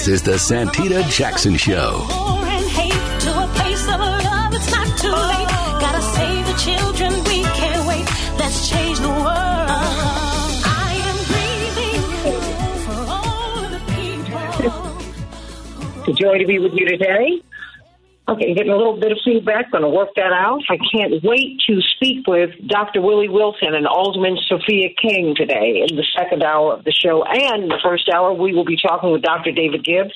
This is the Santita Jackson Show. War and hate to a place of love. It's not too late. Gotta save the children. We can't wait. Let's change the world. I am grieving for all of the people. It's a joy to be with you today. Okay, getting a little bit of feedback. Going to work that out. I can't wait to speak with Dr. Willie Wilson and Alderman Sophia King today in the second hour of the show. And in the first hour, we will be talking with Dr. David Gibbs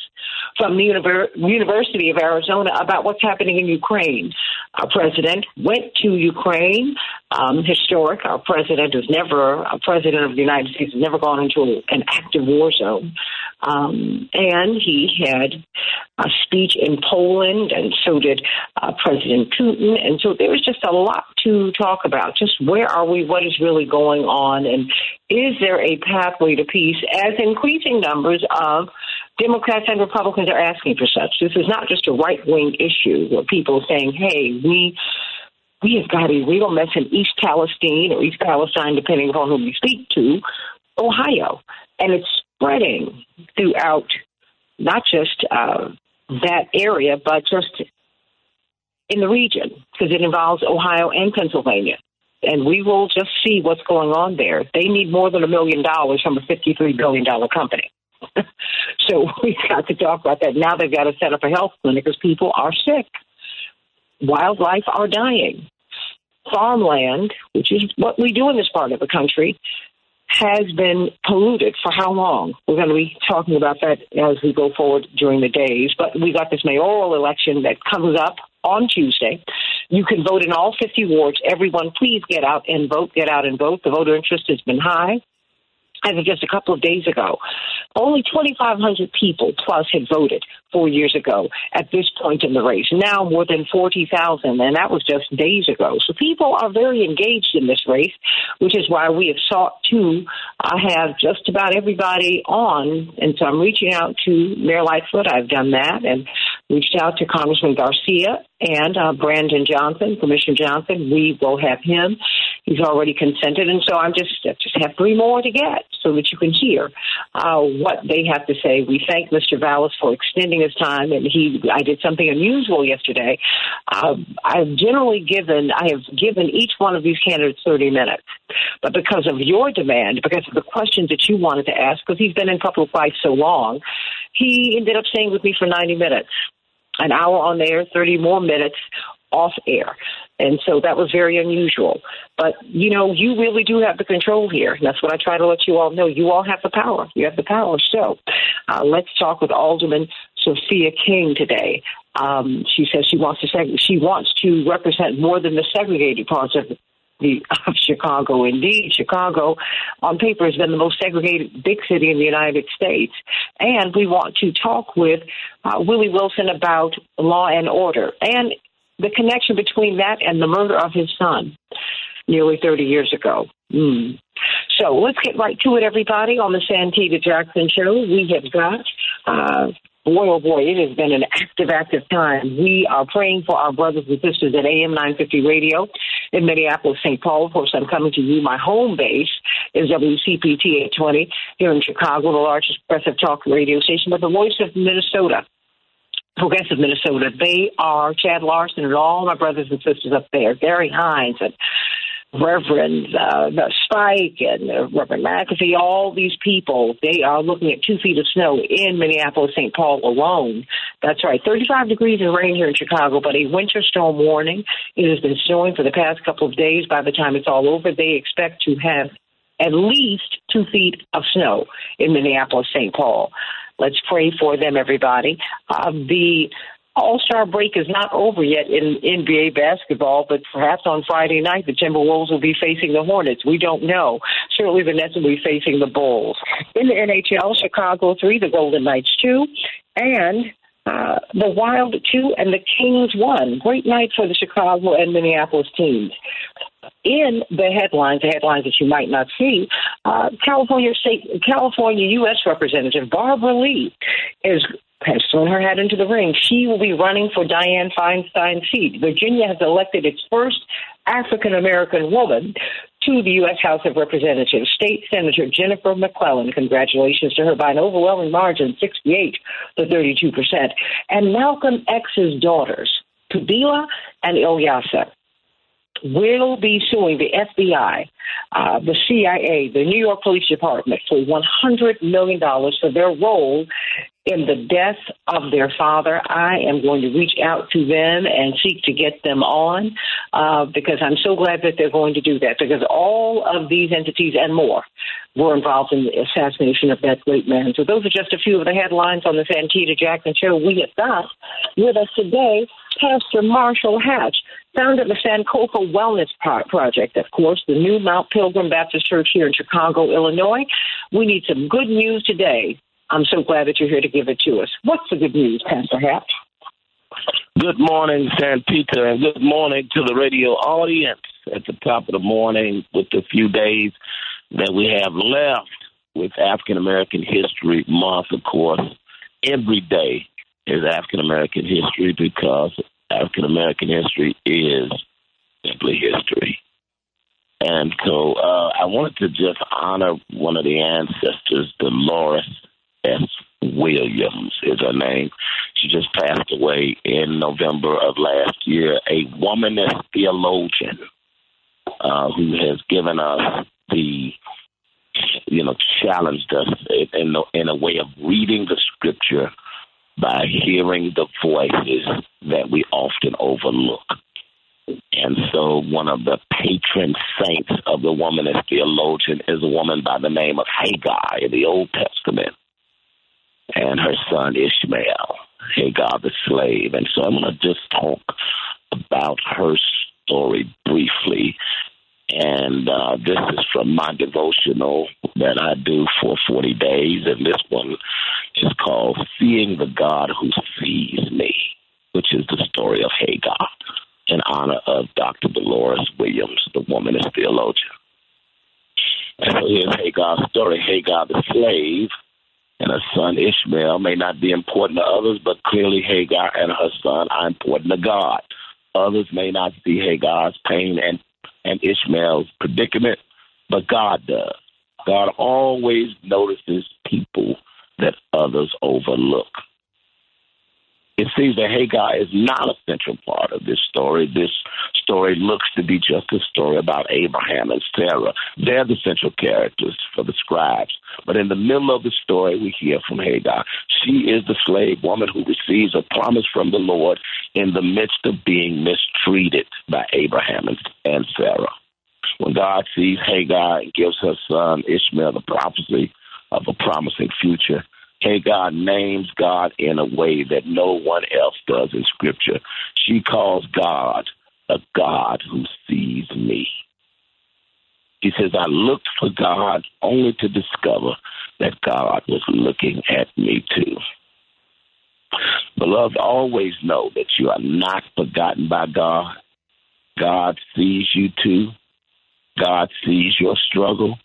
from the Univer- University of Arizona about what's happening in Ukraine. Our president went to Ukraine. Um, historic. Our president has never, a president of the United States has never gone into an active war zone. Um, and he had a speech in Poland, and so did uh, President Putin. And so there was just a lot to talk about. Just where are we? What is really going on? And is there a pathway to peace as increasing numbers of Democrats and Republicans are asking for such? This is not just a right wing issue where people are saying, hey, we we have got a real mess in East Palestine or East Palestine, depending upon whom you speak to, Ohio. And it's spreading throughout not just uh, that area, but just in the region, because it involves Ohio and Pennsylvania. And we will just see what's going on there. They need more than a million dollars from a $53 billion company. so we've got to talk about that. Now they've got to set up a health clinic because people are sick. Wildlife are dying. Farmland, which is what we do in this part of the country, has been polluted for how long? We're going to be talking about that as we go forward during the days. But we got this mayoral election that comes up on Tuesday. You can vote in all 50 wards. Everyone, please get out and vote. Get out and vote. The voter interest has been high as of just a couple of days ago. Only 2,500 people plus had voted four years ago at this point in the race. Now more than 40,000, and that was just days ago. So people are very engaged in this race, which is why we have sought to uh, have just about everybody on. And so I'm reaching out to Mayor Lightfoot. I've done that and reached out to Congressman Garcia and uh, Brandon Johnson, Commissioner Johnson. We will have him. He's already consented, and so I'm just just have three more to get so that you can hear uh, what they have to say. We thank Mr. Vallas for extending his time, and he I did something unusual yesterday. Uh, I've generally given I have given each one of these candidates 30 minutes, but because of your demand, because of the questions that you wanted to ask, because he's been in public life so long, he ended up staying with me for 90 minutes an hour on air, 30 more minutes off air. And so that was very unusual. But, you know, you really do have the control here. And that's what I try to let you all know. You all have the power. You have the power. So uh, let's talk with Alderman Sophia King today. Um, she says she wants to seg- she wants to represent more than the segregated parts of the of Chicago. Indeed, Chicago on paper has been the most segregated big city in the United States. And we want to talk with uh, Willie Wilson about law and order and the connection between that and the murder of his son nearly 30 years ago. Mm. So let's get right to it, everybody, on the Santita Jackson Show. We have got uh, boy, oh boy, it has been an active, active time. We are praying for our brothers and sisters at AM 950 Radio in Minneapolis, St. Paul. Of course, I'm coming to you. My home base is WCPT 820 here in Chicago, the largest progressive talk radio station, but the voice of Minnesota. Progressive Minnesota. They are Chad Larson and all my brothers and sisters up there, Gary Hines and Reverend uh, Spike and uh, Reverend McAfee, all these people, they are looking at two feet of snow in Minneapolis, St. Paul alone. That's right, 35 degrees and rain here in Chicago, but a winter storm warning. It has been snowing for the past couple of days. By the time it's all over, they expect to have at least two feet of snow in Minneapolis, St. Paul. Let's pray for them, everybody. Uh, the all Star break is not over yet in NBA basketball, but perhaps on Friday night the Timberwolves will be facing the Hornets. We don't know. Certainly the Nets will be facing the Bulls. In the NHL, Chicago three, the Golden Knights two, and uh, the Wild two, and the Kings one. Great night for the Chicago and Minneapolis teams. In the headlines, the headlines that you might not see, uh, California State, California U.S. Representative Barbara Lee is has thrown her hat into the ring. She will be running for Dianne Feinstein's seat. Virginia has elected its first African American woman to the U.S. House of Representatives, State Senator Jennifer McClellan. Congratulations to her by an overwhelming margin, 68 to 32 percent. And Malcolm X's daughters, Qubilah and Ilyasah, will be suing the FBI, uh, the CIA, the New York Police Department for $100 million for their role in the death of their father. I am going to reach out to them and seek to get them on uh, because I'm so glad that they're going to do that because all of these entities and more were involved in the assassination of that great man. So those are just a few of the headlines on the Santita Jackson show. We have got with us today Pastor Marshall Hatch, founder of the Sankofa Wellness Project, of course, the new Mount Pilgrim Baptist Church here in Chicago, Illinois. We need some good news today I'm so glad that you're here to give it to us. What's the good news, Pastor Hatch? Good morning, Santita, and good morning to the radio audience at the top of the morning with the few days that we have left with African American History Month, of course. Every day is African American history because African American history is simply history. And so uh, I wanted to just honor one of the ancestors, Dolores S. Williams is her name. She just passed away in November of last year. A womanist theologian uh, who has given us the, you know, challenged us in, in a way of reading the scripture by hearing the voices that we often overlook. And so, one of the patron saints of the womanist theologian is a woman by the name of Hagar in the Old Testament and her son Ishmael, Hagar the slave. And so I'm going to just talk about her story briefly. And uh, this is from my devotional that I do for 40 days. And this one is called Seeing the God Who Sees Me, which is the story of Hagar in honor of Dr. Dolores Williams, the womanist theologian. And so here's Hagar's story Hagar the slave and her son Ishmael may not be important to others, but clearly Hagar and her son are important to God. Others may not see Hagar's pain and, and Ishmael's predicament, but God does. God always notices people that others overlook it seems that Hagar is not a central part of this story. This story looks to be just a story about Abraham and Sarah. They're the central characters for the scribes. But in the middle of the story, we hear from Hagar. She is the slave woman who receives a promise from the Lord in the midst of being mistreated by Abraham and Sarah. When God sees Hagar and gives her son Ishmael the prophecy of a promising future, Hagar names God in a way that no one else does in Scripture. She calls God a God who sees me. He says, I looked for God only to discover that God was looking at me too. Beloved, always know that you are not forgotten by God. God sees you too. God sees your struggle.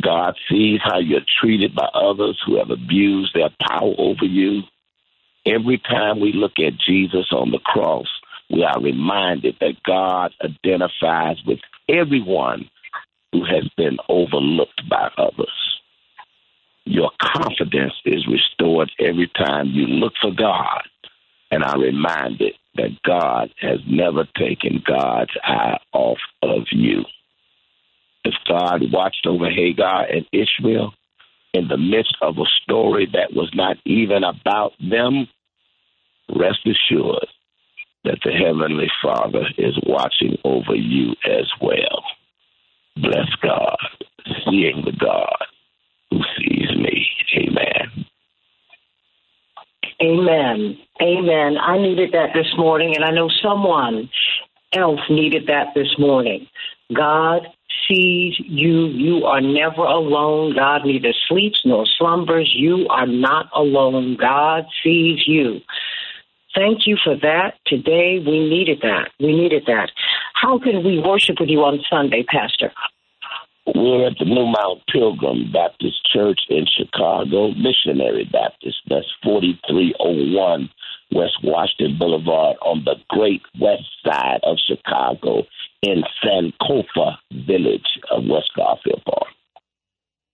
God sees how you're treated by others who have abused their power over you. Every time we look at Jesus on the cross, we are reminded that God identifies with everyone who has been overlooked by others. Your confidence is restored every time you look for God and are reminded that God has never taken God's eye off of you as God watched over Hagar and Ishmael in the midst of a story that was not even about them, rest assured that the Heavenly Father is watching over you as well. Bless God, seeing the God who sees me. Amen. Amen. Amen. I needed that this morning, and I know someone else needed that this morning. God sees you. You are never alone. God neither sleeps nor slumbers. You are not alone. God sees you. Thank you for that. Today we needed that. We needed that. How can we worship with you on Sunday, Pastor? We're at the New Mount Pilgrim Baptist Church in Chicago, Missionary Baptist. That's 4301 West Washington Boulevard on the great west side of Chicago in Sankofa village of West Garfield Park.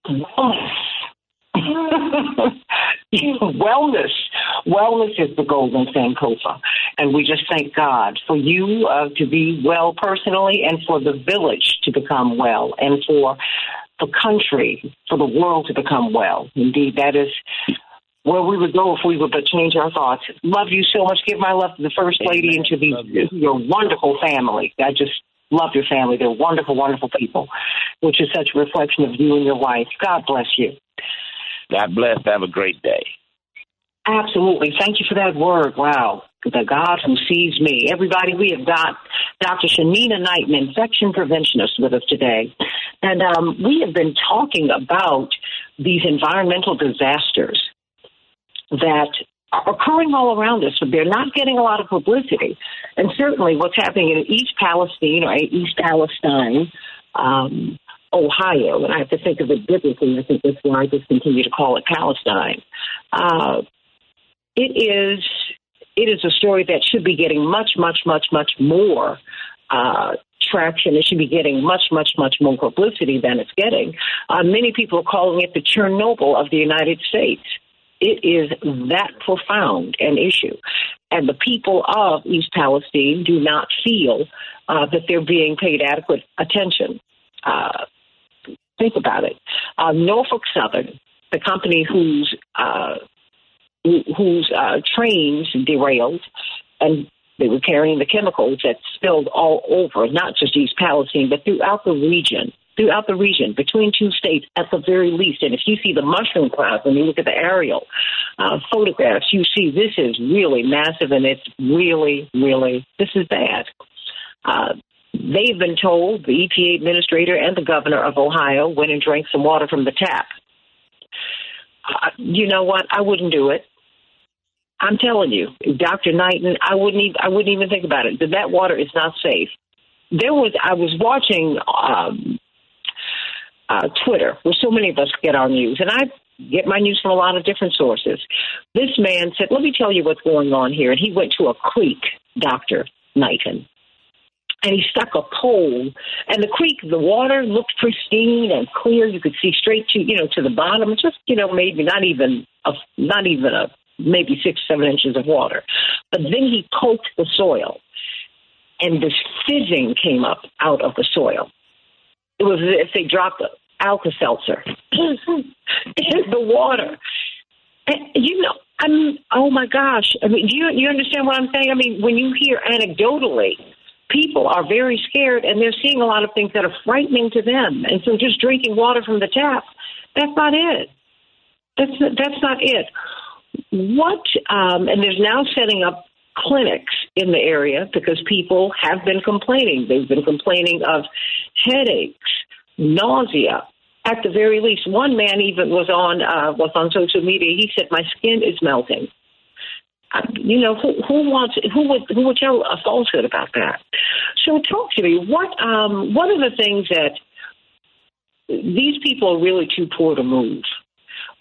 wellness. Wellness is the golden Sankofa. And we just thank God for you uh, to be well personally and for the village to become well and for the country, for the world to become well. Indeed, that is where we would go if we would but change our thoughts. Love you so much. Give my love to the First Lady and to the, your wonderful family. I just love your family. They're wonderful, wonderful people, which is such a reflection of you and your wife. God bless you. God bless. Have a great day. Absolutely. Thank you for that word. Wow. The God who sees me. Everybody, we have got Dr. Shanina Knighton, infection preventionist, with us today. And um, we have been talking about these environmental disasters that occurring all around us, but they're not getting a lot of publicity. And certainly what's happening in East Palestine or East Palestine, um, Ohio, and I have to think of it biblically. I think that's why I just continue to call it Palestine. Uh, it is it is a story that should be getting much, much, much, much more uh, traction. It should be getting much, much, much more publicity than it's getting. Uh, many people are calling it the Chernobyl of the United States. It is that profound an issue. And the people of East Palestine do not feel uh, that they're being paid adequate attention. Uh, think about it. Uh, Norfolk Southern, the company whose uh, whose uh, trains derailed and they were carrying the chemicals that spilled all over, not just East Palestine, but throughout the region, throughout the region, between two states at the very least. And if you see the mushroom clouds when you look at the aerial uh, photographs, you see this is really massive and it's really, really, this is bad. Uh, they've been told, the EPA administrator and the governor of Ohio went and drank some water from the tap. Uh, you know what? I wouldn't do it. I'm telling you, Dr. Knighton, I wouldn't even, I wouldn't even think about it. That water is not safe. There was I was watching um, uh, Twitter, where so many of us get our news, and I get my news from a lot of different sources. This man said, "Let me tell you what's going on here," and he went to a creek, Doctor Knighton, and he stuck a pole and the creek the water looked pristine and clear you could see straight to you know to the bottom just you know maybe not even a not even a maybe six, seven inches of water. But then he poked the soil, and this fizzing came up out of the soil. It was as if they dropped Alka Seltzer in the water. And, you know, I mean, oh my gosh. I mean, do you, you understand what I'm saying? I mean, when you hear anecdotally, people are very scared and they're seeing a lot of things that are frightening to them. And so just drinking water from the tap, that's not it. That's, that's not it. What, um, and there's now setting up clinics in the area because people have been complaining. They've been complaining of headaches, nausea. At the very least, one man even was on uh, was on social media. He said, "My skin is melting." Uh, you know who, who wants who would who would tell a falsehood about that? So talk to me. What um, what are the things that these people are really too poor to move?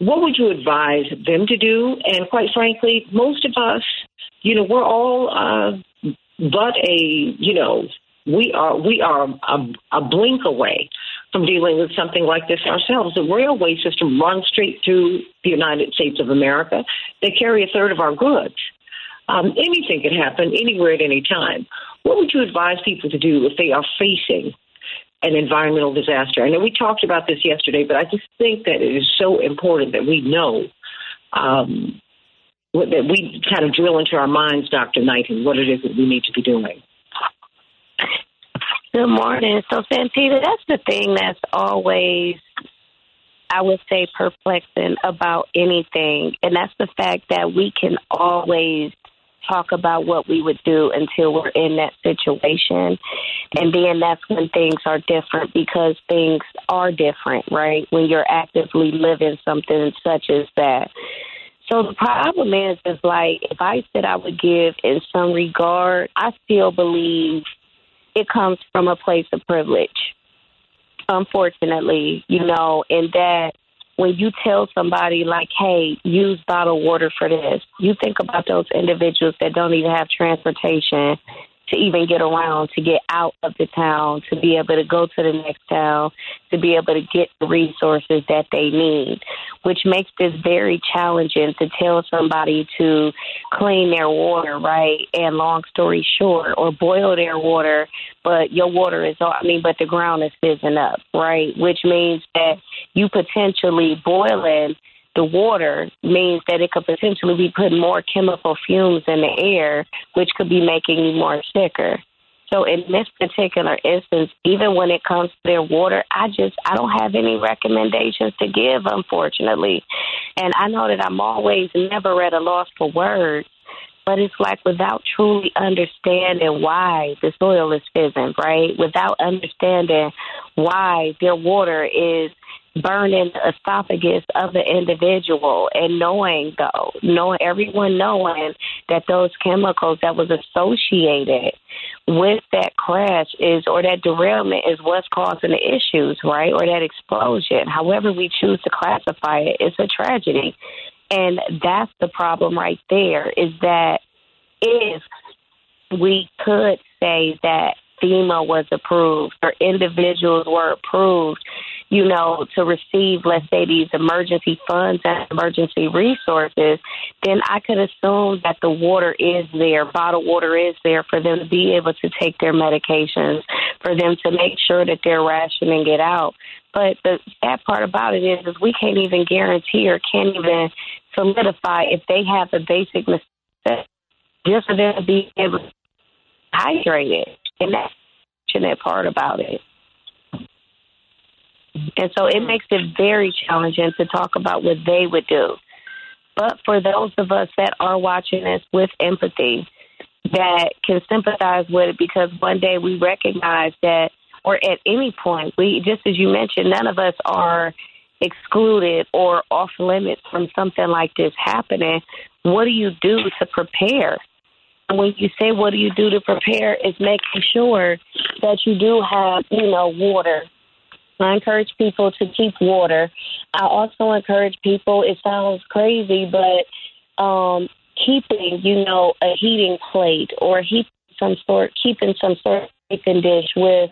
What would you advise them to do? And quite frankly, most of us, you know, we're all uh, but a, you know, we are we are a, a blink away from dealing with something like this ourselves. The railway system runs straight through the United States of America. They carry a third of our goods. Um, anything could happen anywhere at any time. What would you advise people to do if they are facing an environmental disaster. I know we talked about this yesterday, but I just think that it is so important that we know um, that we kind of drill into our minds, Dr. Knighton, what it is that we need to be doing. Good morning. So, Santita, that's the thing that's always, I would say, perplexing about anything. And that's the fact that we can always talk about what we would do until we're in that situation. And then that's when things are different because things are different, right? When you're actively living something such as that. So the problem is, is like advice that I would give in some regard, I still believe it comes from a place of privilege. Unfortunately, you know, and that when you tell somebody like, "Hey, use bottled water for this," you think about those individuals that don't even have transportation to even get around, to get out of the town, to be able to go to the next town, to be able to get the resources that they need, which makes this very challenging to tell somebody to clean their water, right? And long story short, or boil their water, but your water is, I mean, but the ground is fizzing up, right? Which means that you potentially boiling the water means that it could potentially be putting more chemical fumes in the air, which could be making you more sicker. So in this particular instance, even when it comes to their water, I just I don't have any recommendations to give, unfortunately. And I know that I'm always never at a loss for words, but it's like without truly understanding why the soil is fizzing, right? Without understanding why their water is burning esophagus of the individual and knowing though knowing everyone knowing that those chemicals that was associated with that crash is or that derailment is what's causing the issues right? Or that explosion. However we choose to classify it it's a tragedy. And that's the problem right there is that if we could say that FEMA was approved or individuals were approved you know, to receive, let's say, these emergency funds and emergency resources, then I could assume that the water is there, bottled water is there for them to be able to take their medications, for them to make sure that they're rationing it out. But the sad part about it is, is we can't even guarantee or can't even solidify if they have the basic necessities just for them to be able to hydrate it. And that's the part about it. And so it makes it very challenging to talk about what they would do. But for those of us that are watching this with empathy, that can sympathize with it because one day we recognize that, or at any point, we, just as you mentioned, none of us are excluded or off limits from something like this happening. What do you do to prepare? When you say what do you do to prepare, is making sure that you do have, you know, water I encourage people to keep water. I also encourage people, it sounds crazy, but um, keeping, you know, a heating plate or heat some sort, keeping some sort of dish with,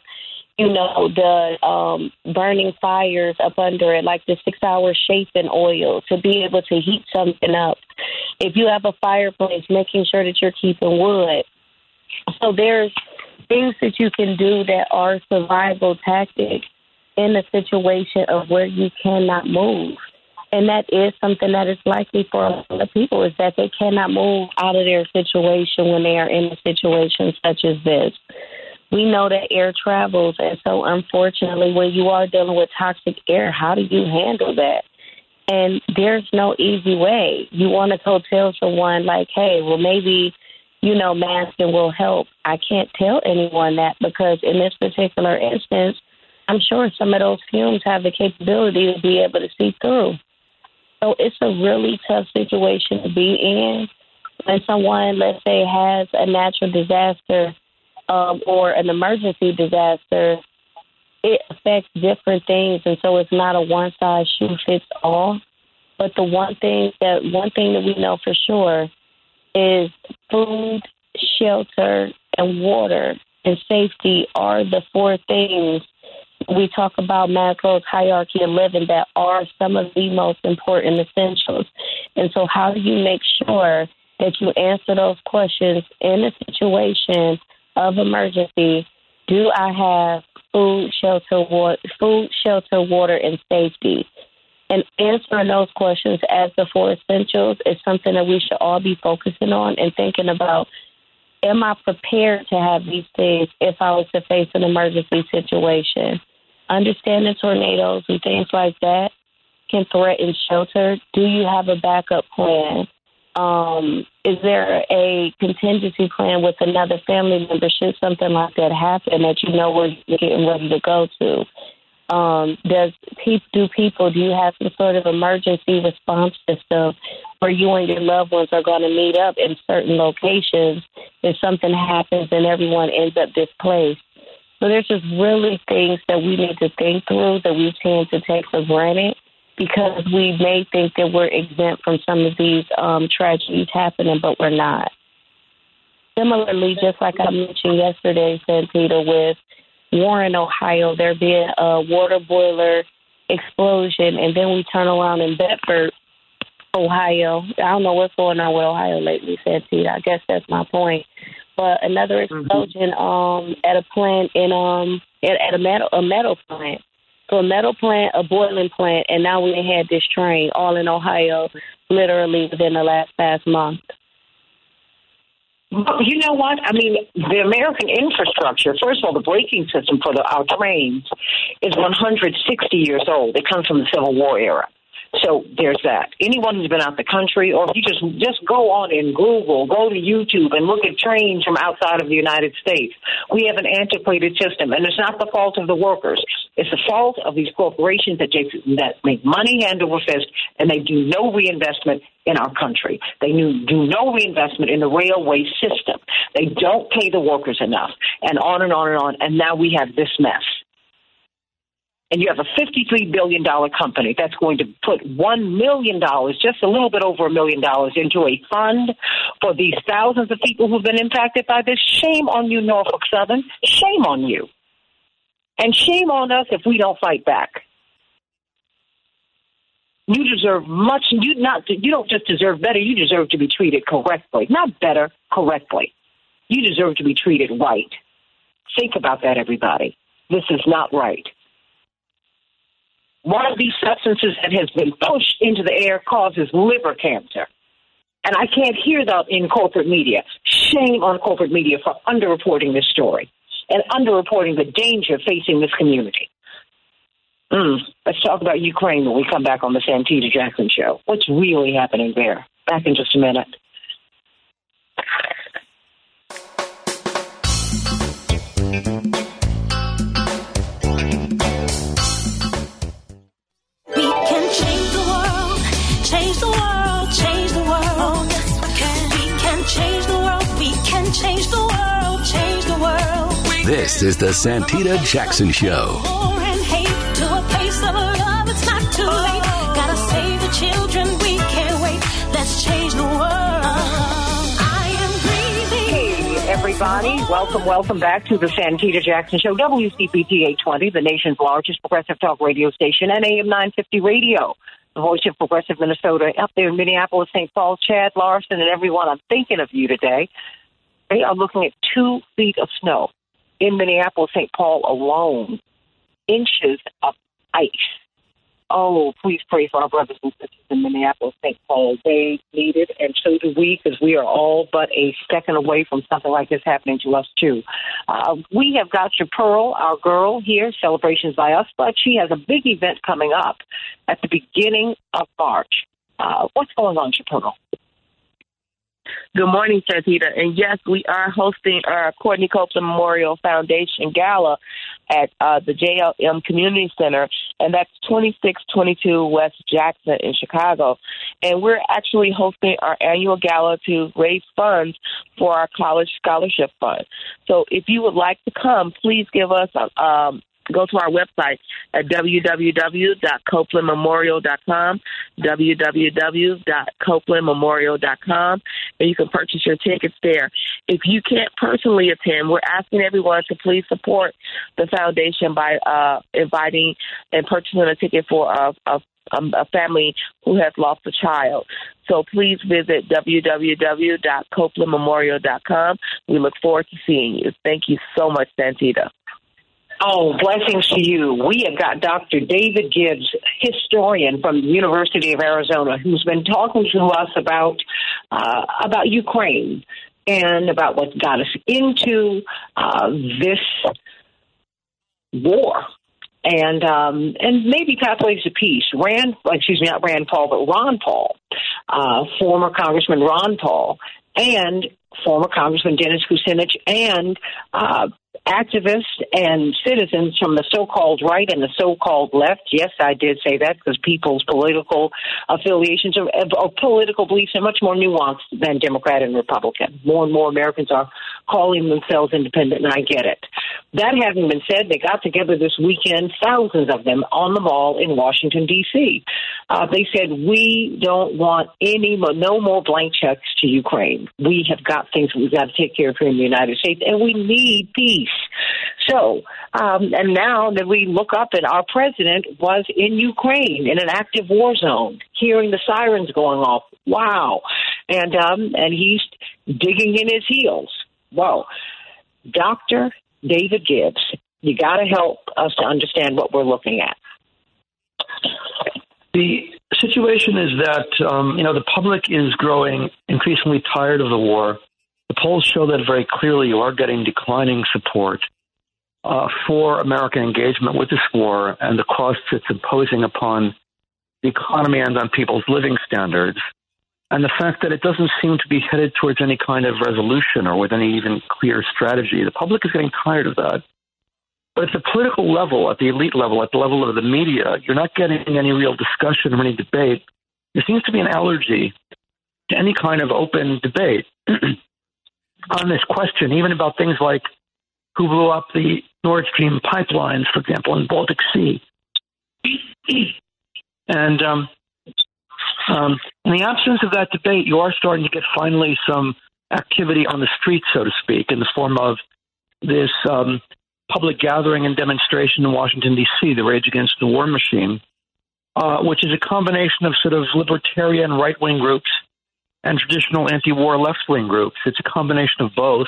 you know, the um, burning fires up under it, like the six hour chafing oil to be able to heat something up. If you have a fireplace, making sure that you're keeping wood. So there's things that you can do that are survival tactics in a situation of where you cannot move. And that is something that is likely for a lot of people is that they cannot move out of their situation when they are in a situation such as this. We know that air travels, and so unfortunately, when you are dealing with toxic air, how do you handle that? And there's no easy way. You want to go tell someone, like, hey, well, maybe, you know, masking will help. I can't tell anyone that because in this particular instance, I'm sure some of those fumes have the capability to be able to see through. So it's a really tough situation to be in when someone, let's say, has a natural disaster um, or an emergency disaster. It affects different things, and so it's not a one size shoe fits all. But the one thing that one thing that we know for sure is food, shelter, and water and safety are the four things we talk about Maslow's hierarchy of living that are some of the most important essentials. And so, how do you make sure that you answer those questions in a situation of emergency? Do I have food, shelter, water, food, shelter, water, and safety? And answering those questions as the four essentials is something that we should all be focusing on and thinking about. Am I prepared to have these things if I was to face an emergency situation? understanding tornadoes and things like that can threaten shelter. Do you have a backup plan? Um, is there a contingency plan with another family member should something like that happen that you know where you're getting ready to go to? Um, does do people do you have some sort of emergency response system where you and your loved ones are going to meet up in certain locations if something happens and everyone ends up displaced? So there's just really things that we need to think through that we tend to take for granted because we may think that we're exempt from some of these um, tragedies happening, but we're not. similarly, just like I mentioned yesterday, Santita, with Warren, Ohio, there being a water boiler explosion, and then we turn around in Bedford, Ohio. I don't know what's going on with Ohio lately, Santita. I guess that's my point. But another Mm-hmm. explosion um, at a plant in um at, at a metal a metal plant. A metal plant, a boiling plant, and now we had this train all in Ohio, literally within the last past month. But you know what? I mean, the American infrastructure, first of all, the braking system for the, our trains is 160 years old. It comes from the Civil War era. So there's that. Anyone who's been out the country, or if you just just go on and Google, go to YouTube and look at trains from outside of the United States, we have an antiquated system, and it's not the fault of the workers. It's the fault of these corporations that take, that make money hand over fist, and they do no reinvestment in our country. They do do no reinvestment in the railway system. They don't pay the workers enough, and on and on and on. And now we have this mess and you have a $53 billion company that's going to put $1 million, just a little bit over a million dollars, into a fund for these thousands of people who've been impacted by this, shame on you, Norfolk Southern. Shame on you. And shame on us if we don't fight back. You deserve much. You not. You don't just deserve better. You deserve to be treated correctly. Not better, correctly. You deserve to be treated right. Think about that, everybody. This is not right one of these substances that has been pushed into the air causes liver cancer. And I can't hear that in corporate media. Shame on corporate media for underreporting this story and underreporting the danger facing this community. Mm. Let's talk about Ukraine when we come back on the Santita Jackson show. What's really happening there? Back in just a minute. Change the Santita Jackson Show. Hey, everybody. Welcome, welcome back to the Santita Jackson Show, WCPT 820, the nation's largest progressive talk radio station, and AM 950 radio. The voice of progressive Minnesota up there in Minneapolis, St. Paul, Chad Larson, and everyone. I'm thinking of you today. They are looking at two feet of snow in Minneapolis, St. Paul alone. Inches of ice. Oh, please pray for our brothers and sisters in Minneapolis, St. Paul. They need it, and so do we, because we are all but a second away from something like this happening to us, too. Uh, we have got your Pearl, our girl here, celebrations by us, but she has a big event coming up at the beginning of March. Uh, what's going on, Pearl? Good morning, Santita. And yes, we are hosting our Courtney Copeland Memorial Foundation Gala at uh, the JLM Community Center, and that's 2622 West Jackson in Chicago. And we're actually hosting our annual gala to raise funds for our college scholarship fund. So if you would like to come, please give us a, um, go to our website at www.copelandmemorial.com, www.copelandmemorial.com, and you can purchase your tickets there. If you can't personally attend, we're asking everyone to please support the foundation by uh, inviting and purchasing a ticket for a, a um, a family who has lost a child. So please visit www.copelandmemorial.com. We look forward to seeing you. Thank you so much, Santita. Oh, blessings to you. We have got Dr. David Gibbs, historian from the University of Arizona, who's been talking to us about uh, about Ukraine and about what got us into uh, this war. And um, and maybe pathways to peace. Rand, excuse me, not Rand Paul, but Ron Paul, uh, former Congressman Ron Paul, and former Congressman Dennis Kucinich, and uh, activists and citizens from the so-called right and the so-called left. Yes, I did say that because people's political affiliations or, or political beliefs are much more nuanced than Democrat and Republican. More and more Americans are calling themselves independent, and I get it. That having been said, they got together this weekend, thousands of them on the mall in Washington, D.C. Uh, they said, We don't want any more, no more blank checks to Ukraine. We have got things we've got to take care of here in the United States, and we need peace. So, um, and now that we look up and our president was in Ukraine in an active war zone, hearing the sirens going off. Wow. And, um, and he's digging in his heels. Whoa. Dr. David Gibbs, you got to help us to understand what we're looking at. The situation is that um, you know the public is growing increasingly tired of the war. Polls show that very clearly. You are getting declining support uh, for American engagement with this war and the costs it's imposing upon the economy and on people's living standards and the fact that it doesn't seem to be headed towards any kind of resolution or with any even clear strategy. The public is getting tired of that. But at the political level, at the elite level, at the level of the media, you're not getting any real discussion or any debate. There seems to be an allergy to any kind of open debate on this question, even about things like who blew up the Nord Stream pipelines, for example, in the Baltic Sea. and um, um, in the absence of that debate, you are starting to get finally some activity on the street, so to speak, in the form of this um, public gathering and demonstration in Washington, D.C., the Rage Against the War Machine, uh, which is a combination of sort of libertarian right wing groups and traditional anti war left wing groups. It's a combination of both.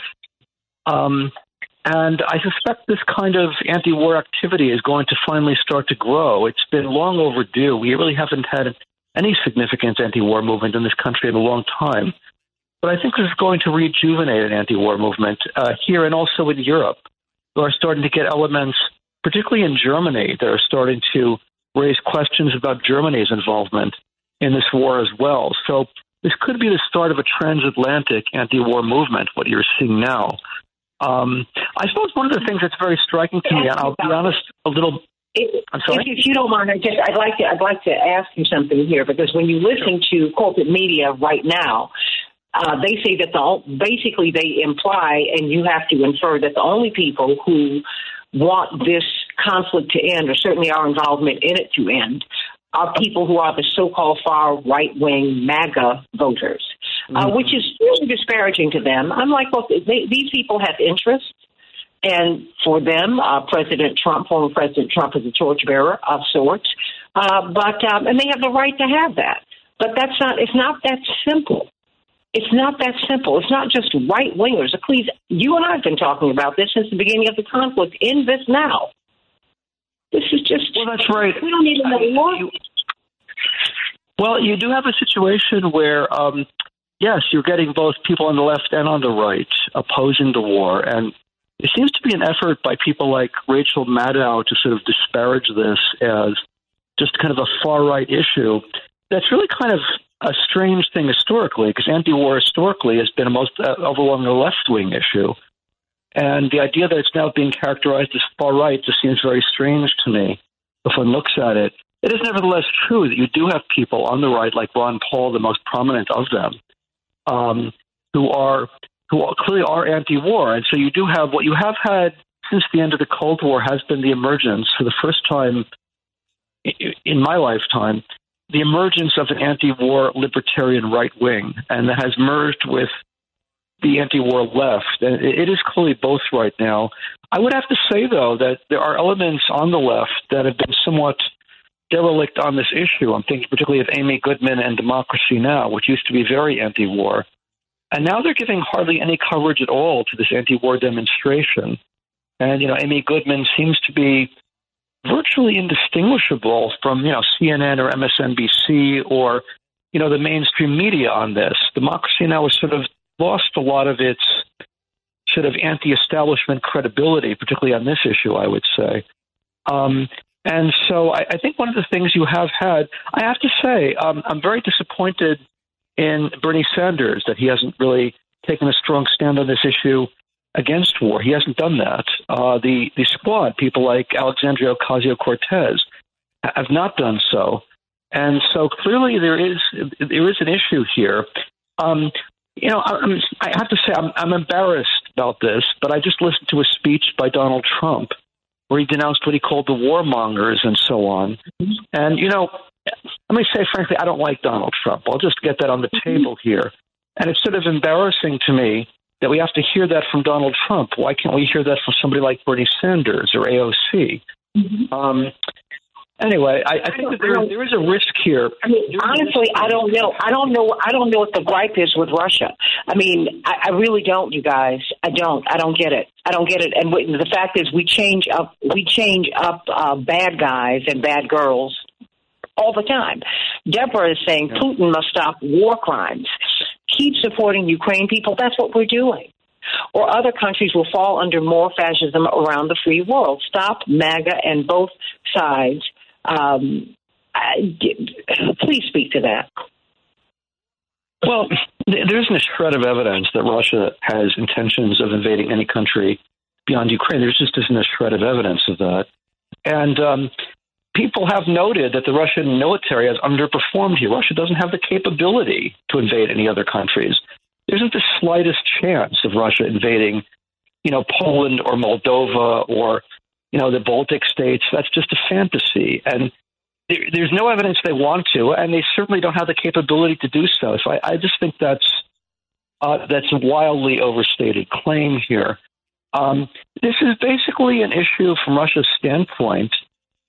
Um, and I suspect this kind of anti war activity is going to finally start to grow. It's been long overdue. We really haven't had any significant anti-war movement in this country in a long time. But I think this is going to rejuvenate an anti-war movement uh, here and also in Europe. We are starting to get elements, particularly in Germany, that are starting to raise questions about Germany's involvement in this war as well. So this could be the start of a transatlantic anti-war movement. What you're seeing now. Um, I suppose one of the things that's very striking to me, and I'll be honest, a little if, if, you don't mind, I just I'd like to I'd like to ask you something here because when you listen to corporate media right now, uh, they say that the basically they imply and you have to infer that the only people who want this conflict to end or certainly our involvement in it to end are people who are the so-called far right-wing MAGA voters, uh, mm-hmm. which is really disparaging to them. I'm like, well, they, these people have interests and for them, uh, President Trump, former President Trump, is a torchbearer of sorts. Uh, but um, and they have the right to have that. But that's not. It's not that simple. It's not that simple. It's not just right wingers. Please, you and I have been talking about this since the beginning of the conflict. In this now, this is just. Well, that's right. We don't need another war. Well, you do have a situation where, um, yes, you're getting both people on the left and on the right opposing the war, and it seems to be an effort by people like Rachel Maddow to sort of disparage this as just kind of a far right issue. That's really kind of a strange thing historically, because anti-war historically has been a most uh, overwhelmingly left-wing issue, and the idea that it's now being characterized as far right just seems very strange to me. If one looks at it, it is nevertheless true that you do have people on the right, like Ron Paul, the most prominent of them, um, who are who clearly are anti-war. And so you do have what you have had since the end of the Cold War has been the emergence for the first time in my lifetime, the emergence of an anti-war libertarian right wing, and that has merged with the anti-war left. And it is clearly both right now. I would have to say, though, that there are elements on the left that have been somewhat derelict on this issue. I'm thinking particularly of Amy Goodman and Democracy Now!, which used to be very anti-war. And now they're giving hardly any coverage at all to this anti war demonstration. And, you know, Amy Goodman seems to be virtually indistinguishable from, you know, CNN or MSNBC or, you know, the mainstream media on this. Democracy Now! has sort of lost a lot of its sort of anti establishment credibility, particularly on this issue, I would say. Um, and so I, I, think one of the things you have had, I have to say, um, I'm very disappointed in Bernie Sanders that he hasn't really taken a strong stand on this issue against war. He hasn't done that. Uh, the the squad, people like Alexandria Ocasio Cortez, have not done so, and so clearly there is there is an issue here. Um, you know, I'm, I have to say I'm, I'm embarrassed about this, but I just listened to a speech by Donald Trump where he denounced what he called the warmongers and so on. And, you know, let me say frankly, I don't like Donald Trump. I'll just get that on the table here. And it's sort of embarrassing to me that we have to hear that from Donald Trump. Why can't we hear that from somebody like Bernie Sanders or AOC? Um, anyway, I, I think that there, there is a risk here. I mean, honestly, I don't know. I don't know. I don't know what the gripe is with Russia. I mean, I, I really don't, you guys. I don't. I don't get it. I don't get it. And we, the fact is, we change up. We change up uh, bad guys and bad girls all the time. Deborah is saying Putin must stop war crimes. Keep supporting Ukraine people. That's what we're doing. Or other countries will fall under more fascism around the free world. Stop MAGA and both sides. Um, I, please speak to that. Well, there isn't a shred of evidence that Russia has intentions of invading any country beyond Ukraine. There just isn't a shred of evidence of that. And um, people have noted that the Russian military has underperformed here. Russia doesn't have the capability to invade any other countries. There isn't the slightest chance of Russia invading, you know, Poland or Moldova or, you know, the Baltic states. That's just a fantasy. And there, there's no evidence they want to, and they certainly don't have the capability to do so. So I, I just think that's uh, that's a wildly overstated claim here. Um, this is basically an issue from Russia's standpoint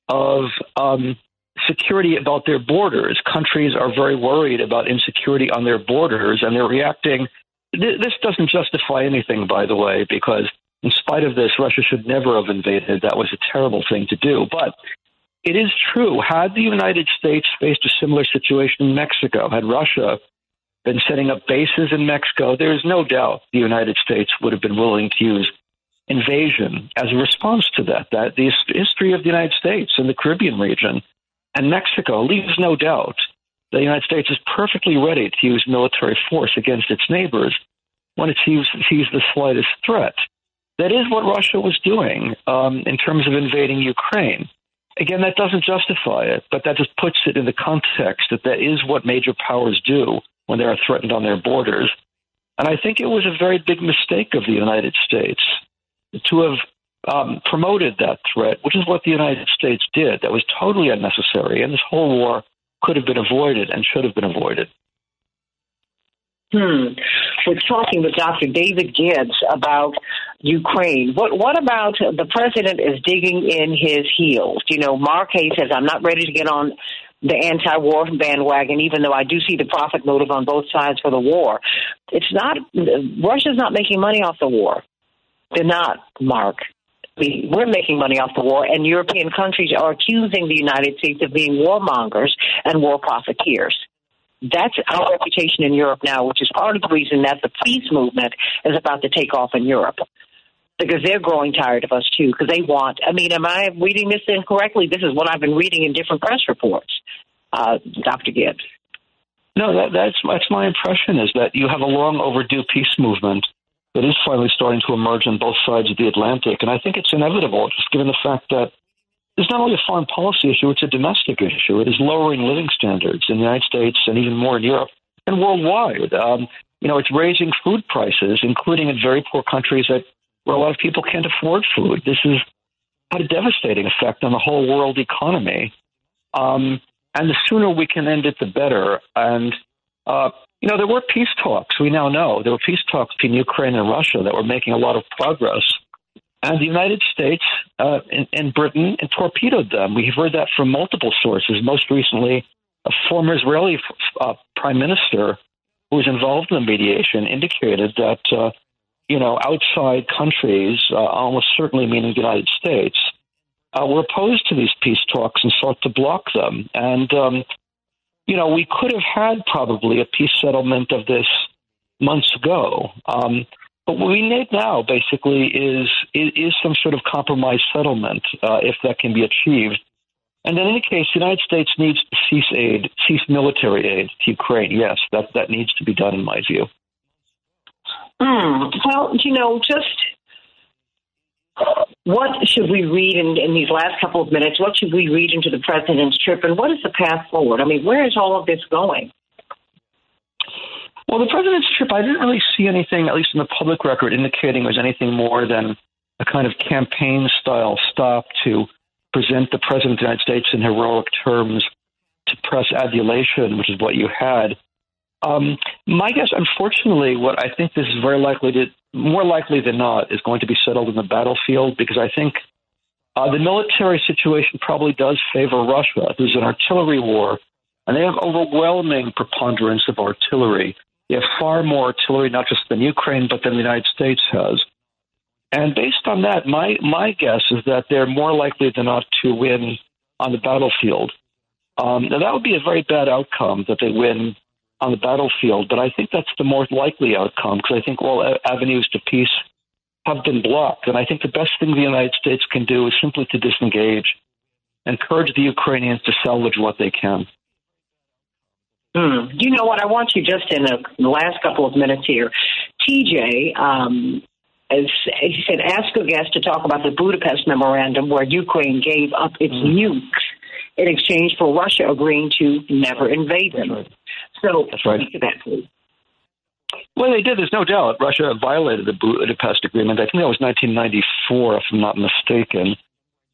of um, security about their borders. Countries are very worried about insecurity on their borders, and they're reacting. This doesn't justify anything, by the way, because in spite of this, Russia should never have invaded. That was a terrible thing to do. But it is true. Had the United States faced a similar situation in Mexico, had Russia been setting up bases in Mexico, there is no doubt the United States would have been willing to use invasion as a response to that. That the history of the United States and the Caribbean region and Mexico leaves no doubt that the United States is perfectly ready to use military force against its neighbors when it sees, sees the slightest threat. That is what Russia was doing um, in terms of invading Ukraine. Again, that doesn't justify it, but that just puts it in the context that that is what major powers do when they are threatened on their borders. And I think it was a very big mistake of the United States to have um, promoted that threat, which is what the United States did. That was totally unnecessary, and this whole war could have been avoided and should have been avoided. Hmm. We're talking with Dr. David Gibbs about Ukraine. What what about the president is digging in his heels? You know, Mark says, I'm not ready to get on the anti-war bandwagon, even though I do see the profit motive on both sides for the war. It's not Russia's not making money off the war. They're not, Mark. We, we're making money off the war, and European countries are accusing the United States of being warmongers and war profiteers. That's our reputation in Europe now, which is part of the reason that the peace movement is about to take off in Europe. Because they're growing tired of us too, because they want. I mean, am I reading this incorrectly? This is what I've been reading in different press reports, uh, Dr. Gibbs. No, that, that's that's my impression is that you have a long overdue peace movement that is finally starting to emerge on both sides of the Atlantic, and I think it's inevitable, just given the fact that it's not only a foreign policy issue; it's a domestic issue. It is lowering living standards in the United States and even more in Europe and worldwide. Um, you know, it's raising food prices, including in very poor countries that where a lot of people can't afford food. This has had a devastating effect on the whole world economy. Um, and the sooner we can end it, the better. And uh, you know, there were peace talks. We now know there were peace talks between Ukraine and Russia that were making a lot of progress. And the United States uh, and, and Britain and torpedoed them. We've heard that from multiple sources. Most recently, a former Israeli uh, prime minister who was involved in the mediation indicated that, uh, you know, outside countries, uh, almost certainly meaning the United States, uh, were opposed to these peace talks and sought to block them. And, um, you know, we could have had probably a peace settlement of this months ago. Um, but what we need now, basically, is is, some sort of compromise settlement, uh, if that can be achieved. And in any case, the United States needs to cease aid, cease military aid to Ukraine. Yes, that that needs to be done, in my view. Hmm. Well, you know, just what should we read in, in these last couple of minutes? What should we read into the president's trip, and what is the path forward? I mean, where is all of this going? Well, the president's trip, I didn't really see anything, at least in the public record, indicating it was anything more than a kind of campaign style stop to present the president of the United States in heroic terms to press adulation, which is what you had. Um, my guess, unfortunately, what I think this is very likely to, more likely than not, is going to be settled in the battlefield because I think uh, the military situation probably does favor Russia. There's an artillery war, and they have overwhelming preponderance of artillery. Have far more artillery, not just than Ukraine, but than the United States has. And based on that, my my guess is that they're more likely than not to win on the battlefield. Um, now that would be a very bad outcome that they win on the battlefield, but I think that's the more likely outcome because I think all avenues to peace have been blocked. And I think the best thing the United States can do is simply to disengage, encourage the Ukrainians to salvage what they can. Hmm. You know what? I want you just in the, the last couple of minutes here. TJ, um, as, you said, ask a guest to talk about the Budapest Memorandum where Ukraine gave up its mm. nukes in exchange for Russia agreeing to never invade them. Right. So, That's right. speak to that, please. Well, they did. There's no doubt. Russia violated the Budapest Agreement. I think that was 1994, if I'm not mistaken,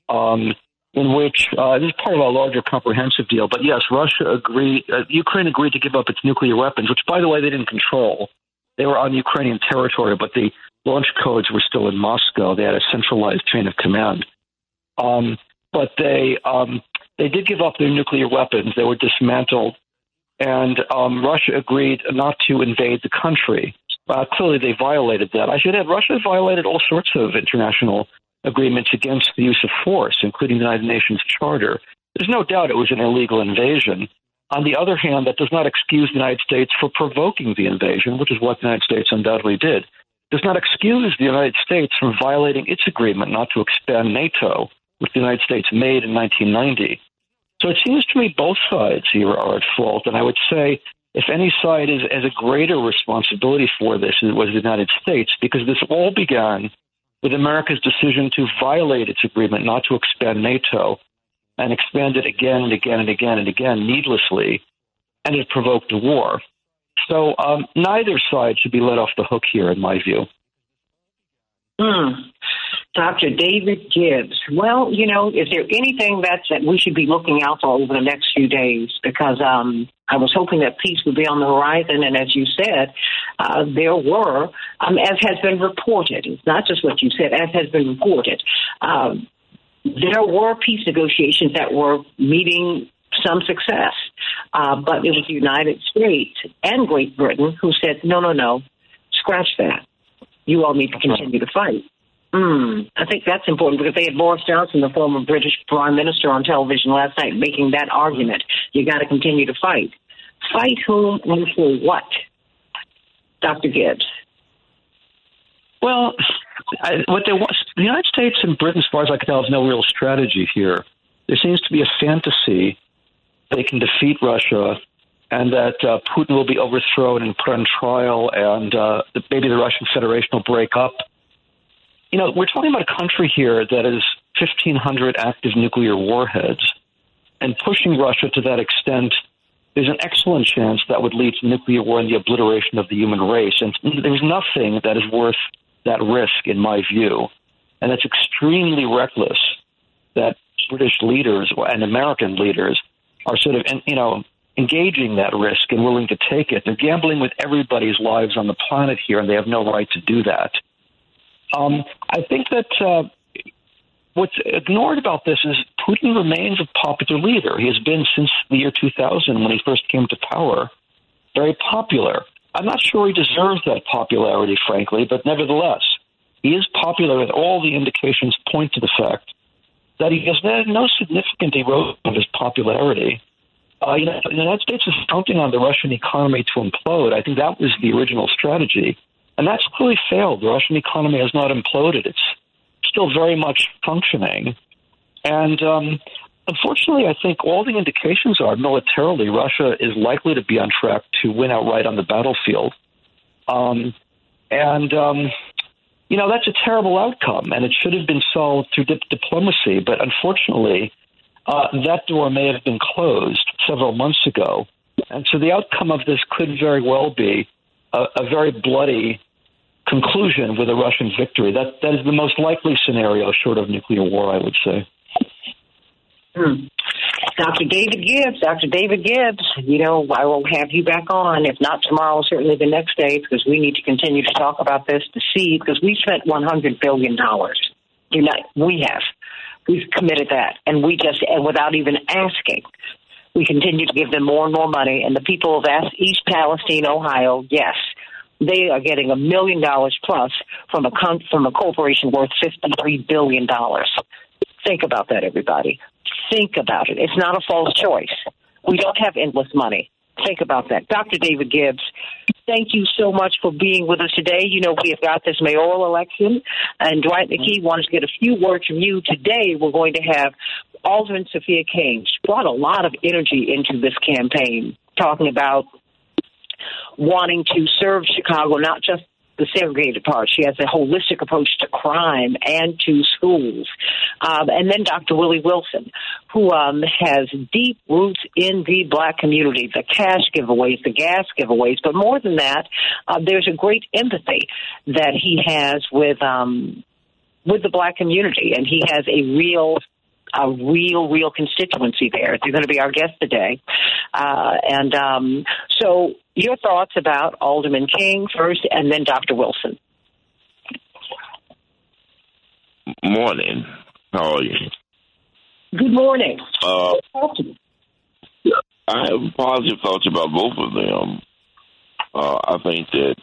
um, in which uh, this is part of a larger comprehensive deal. But yes, Russia agreed. Uh, Ukraine agreed to give up its nuclear weapons, which, by the way, they didn't control. They were on Ukrainian territory, but the launch codes were still in Moscow. They had a centralized chain of command. Um, but they um, they did give up their nuclear weapons. They were dismantled, and um, Russia agreed not to invade the country. Uh, clearly, they violated that. I should add, Russia violated all sorts of international agreements against the use of force, including the United Nations Charter. There's no doubt it was an illegal invasion. On the other hand, that does not excuse the United States for provoking the invasion, which is what the United States undoubtedly did. Does not excuse the United States from violating its agreement not to expand NATO, which the United States made in 1990. So it seems to me both sides here are at fault. And I would say if any side is, has a greater responsibility for this, it was the United States, because this all began with America's decision to violate its agreement not to expand NATO and expand it again and again and again and again needlessly, and it provoked a war. So um, neither side should be let off the hook here, in my view. Hmm. Dr. David Gibbs. Well, you know, is there anything that's, that we should be looking out for over the next few days? Because um, I was hoping that peace would be on the horizon, and as you said, uh, there were, um, as has been reported, it's not just what you said, as has been reported, um, there were peace negotiations that were meeting some success, uh, but it was the United States and Great Britain who said, no, no, no, scratch that. You all need to continue to fight. Mm, I think that's important because they had Boris Johnson, the former British Prime Minister, on television last night making that argument. You got to continue to fight. Fight whom and for what? Dr. Gibbs. Well, I, what they want, the United States and Britain, as far as I can tell, has no real strategy here. There seems to be a fantasy they can defeat Russia and that uh, Putin will be overthrown and put on trial, and uh, maybe the Russian Federation will break up you know, we're talking about a country here that has 1,500 active nuclear warheads, and pushing Russia to that extent there's an excellent chance that would lead to nuclear war and the obliteration of the human race. And there's nothing that is worth that risk, in my view. And it's extremely reckless that British leaders and American leaders are sort of, you know, engaging that risk and willing to take it. They're gambling with everybody's lives on the planet here, and they have no right to do that. Um, I think that uh, what's ignored about this is Putin remains a popular leader. He has been since the year 2000 when he first came to power, very popular. I'm not sure he deserves that popularity, frankly, but nevertheless, he is popular, and all the indications point to the fact that he has had no significant erosion of his popularity. Uh, you know, the United States is counting on the Russian economy to implode. I think that was the original strategy. And that's clearly failed. The Russian economy has not imploded. It's still very much functioning. And um, unfortunately, I think all the indications are militarily, Russia is likely to be on track to win outright on the battlefield. Um, and, um, you know, that's a terrible outcome, and it should have been solved through dip- diplomacy. But unfortunately, uh, that door may have been closed several months ago. And so the outcome of this could very well be a, a very bloody conclusion with a Russian victory. That that is the most likely scenario, short of nuclear war, I would say. Hmm. Dr. David Gibbs, Dr. David Gibbs, you know, I will have you back on, if not tomorrow, certainly the next day, because we need to continue to talk about this to see, because we spent $100 billion. You know, we have. We've committed that, and we just, and without even asking, we continue to give them more and more money. And the people of East Palestine, Ohio, yes, they are getting a million dollars plus from a con- from a corporation worth fifty-three billion dollars. Think about that, everybody. Think about it. It's not a false choice. We don't have endless money. Think about that. Dr. David Gibbs, thank you so much for being with us today. You know, we have got this mayoral election, and Dwight McKee wants to get a few words from you. Today, we're going to have Alderman Sophia King. She brought a lot of energy into this campaign, talking about wanting to serve Chicago, not just the segregated part. She has a holistic approach to crime and to schools. Um, and then Dr. Willie Wilson, who um, has deep roots in the black community, the cash giveaways, the gas giveaways. But more than that, uh, there's a great empathy that he has with um, with the black community, and he has a real a real, real constituency there. They're going to be our guest today. Uh, and um, so, your thoughts about Alderman King first, and then Dr. Wilson. Morning. How are you? Good morning. Uh, I have positive thoughts about both of them. Uh, I think that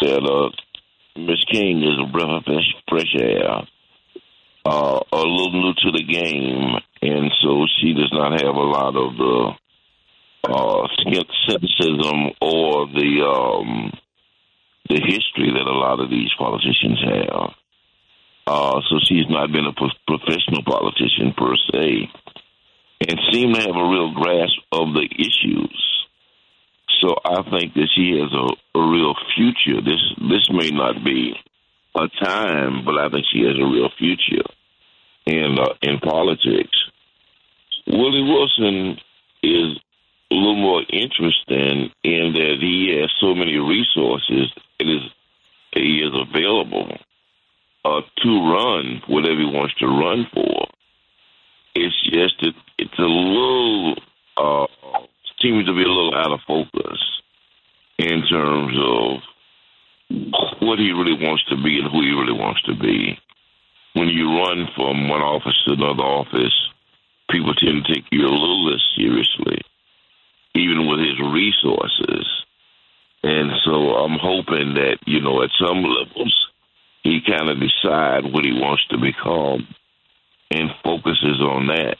that uh, Miss King is a breath of fresh, fresh air uh, a little new to the game, and so she does not have a lot of the uh, skepticism or the um, the history that a lot of these politicians have. Uh, so she's not been a pro- professional politician per se, and seem to have a real grasp of the issues. So I think that she has a, a real future. This this may not be a time, but I think she has a real future in uh, in politics. Willie Wilson is a little more interesting in that he has so many resources. It is he is available uh, to run whatever he wants to run for. It's just it's a little uh, seems to be a little out of focus in terms of what he really wants to be and who he really wants to be when you run from one office to another office, people tend to take you a little less seriously, even with his resources. And so I'm hoping that, you know, at some levels, he kind of decide what he wants to become and focuses on that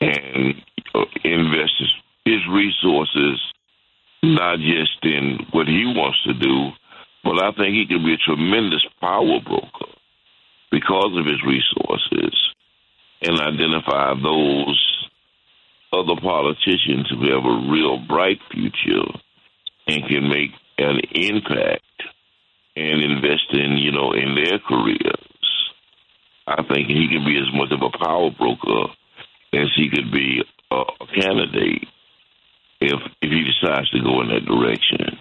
and uh, invests his resources not just in what he wants to do, but I think he can be a tremendous power broker because of his resources and identify those other politicians who have a real bright future and can make an impact and invest in, you know, in their careers. I think he can be as much of a power broker as he could be a, candidate if if he decides to go in that direction.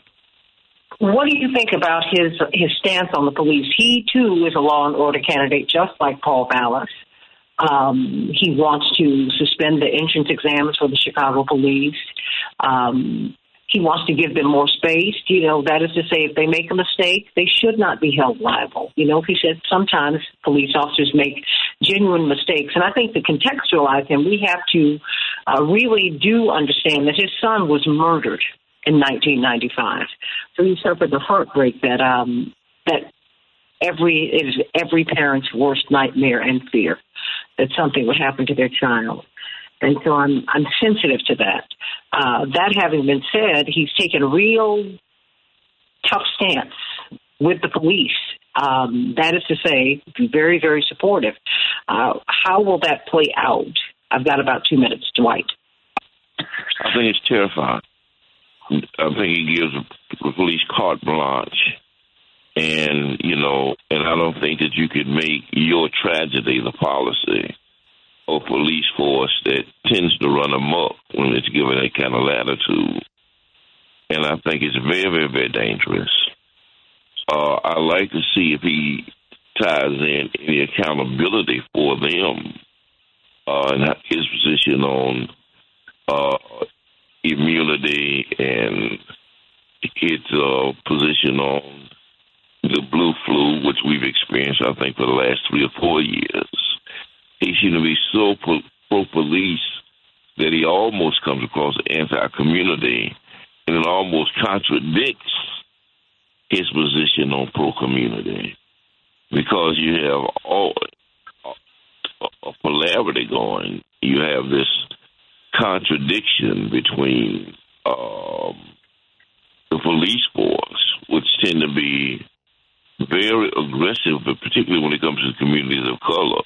What do you think about his his stance on the police? He too is a law and order candidate, just like Paul Vallas. Um, he wants to suspend the entrance exams for the Chicago police. Um, he wants to give them more space. You know, that is to say, if they make a mistake, they should not be held liable. You know, he said sometimes police officers make genuine mistakes. And I think to contextualize him, we have to uh, really do understand that his son was murdered in 1995. So he suffered the heartbreak that um, that every it is every parent's worst nightmare and fear that something would happen to their child. And so I'm I'm sensitive to that. Uh, that having been said, he's taken a real tough stance with the police. Um, that is to say, be very very supportive. Uh, how will that play out? I've got about two minutes, Dwight. I think it's terrifying. I think he gives the police carte blanche. And, you know, and I don't think that you could make your tragedy the policy of police force that tends to run amok when it's given that kind of latitude. and I think it's very, very, very dangerous. Uh, I like to see if he ties in any accountability for them uh, and his position on uh, immunity and his uh, position on the blue flu, which we've experienced, I think, for the last three or four years. He seems to be so pro police that he almost comes across anti community and it almost contradicts his position on pro community because you have all a polarity going. You have this contradiction between um, the police force, which tend to be very aggressive, but particularly when it comes to communities of color,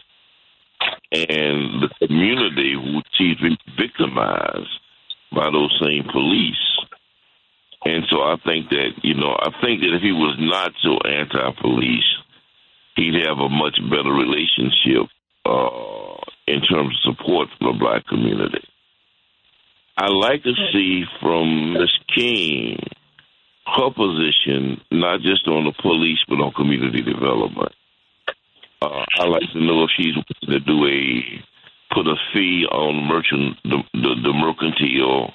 and the community who sees victimized by those same police. And so I think that, you know, I think that if he was not so anti police, he'd have a much better relationship uh, in terms of support from the black community. I like to see from Ms. King her position, not just on the police, but on community development. Uh, I like to know if she's going to do a put a fee on merchant the the, the mercantile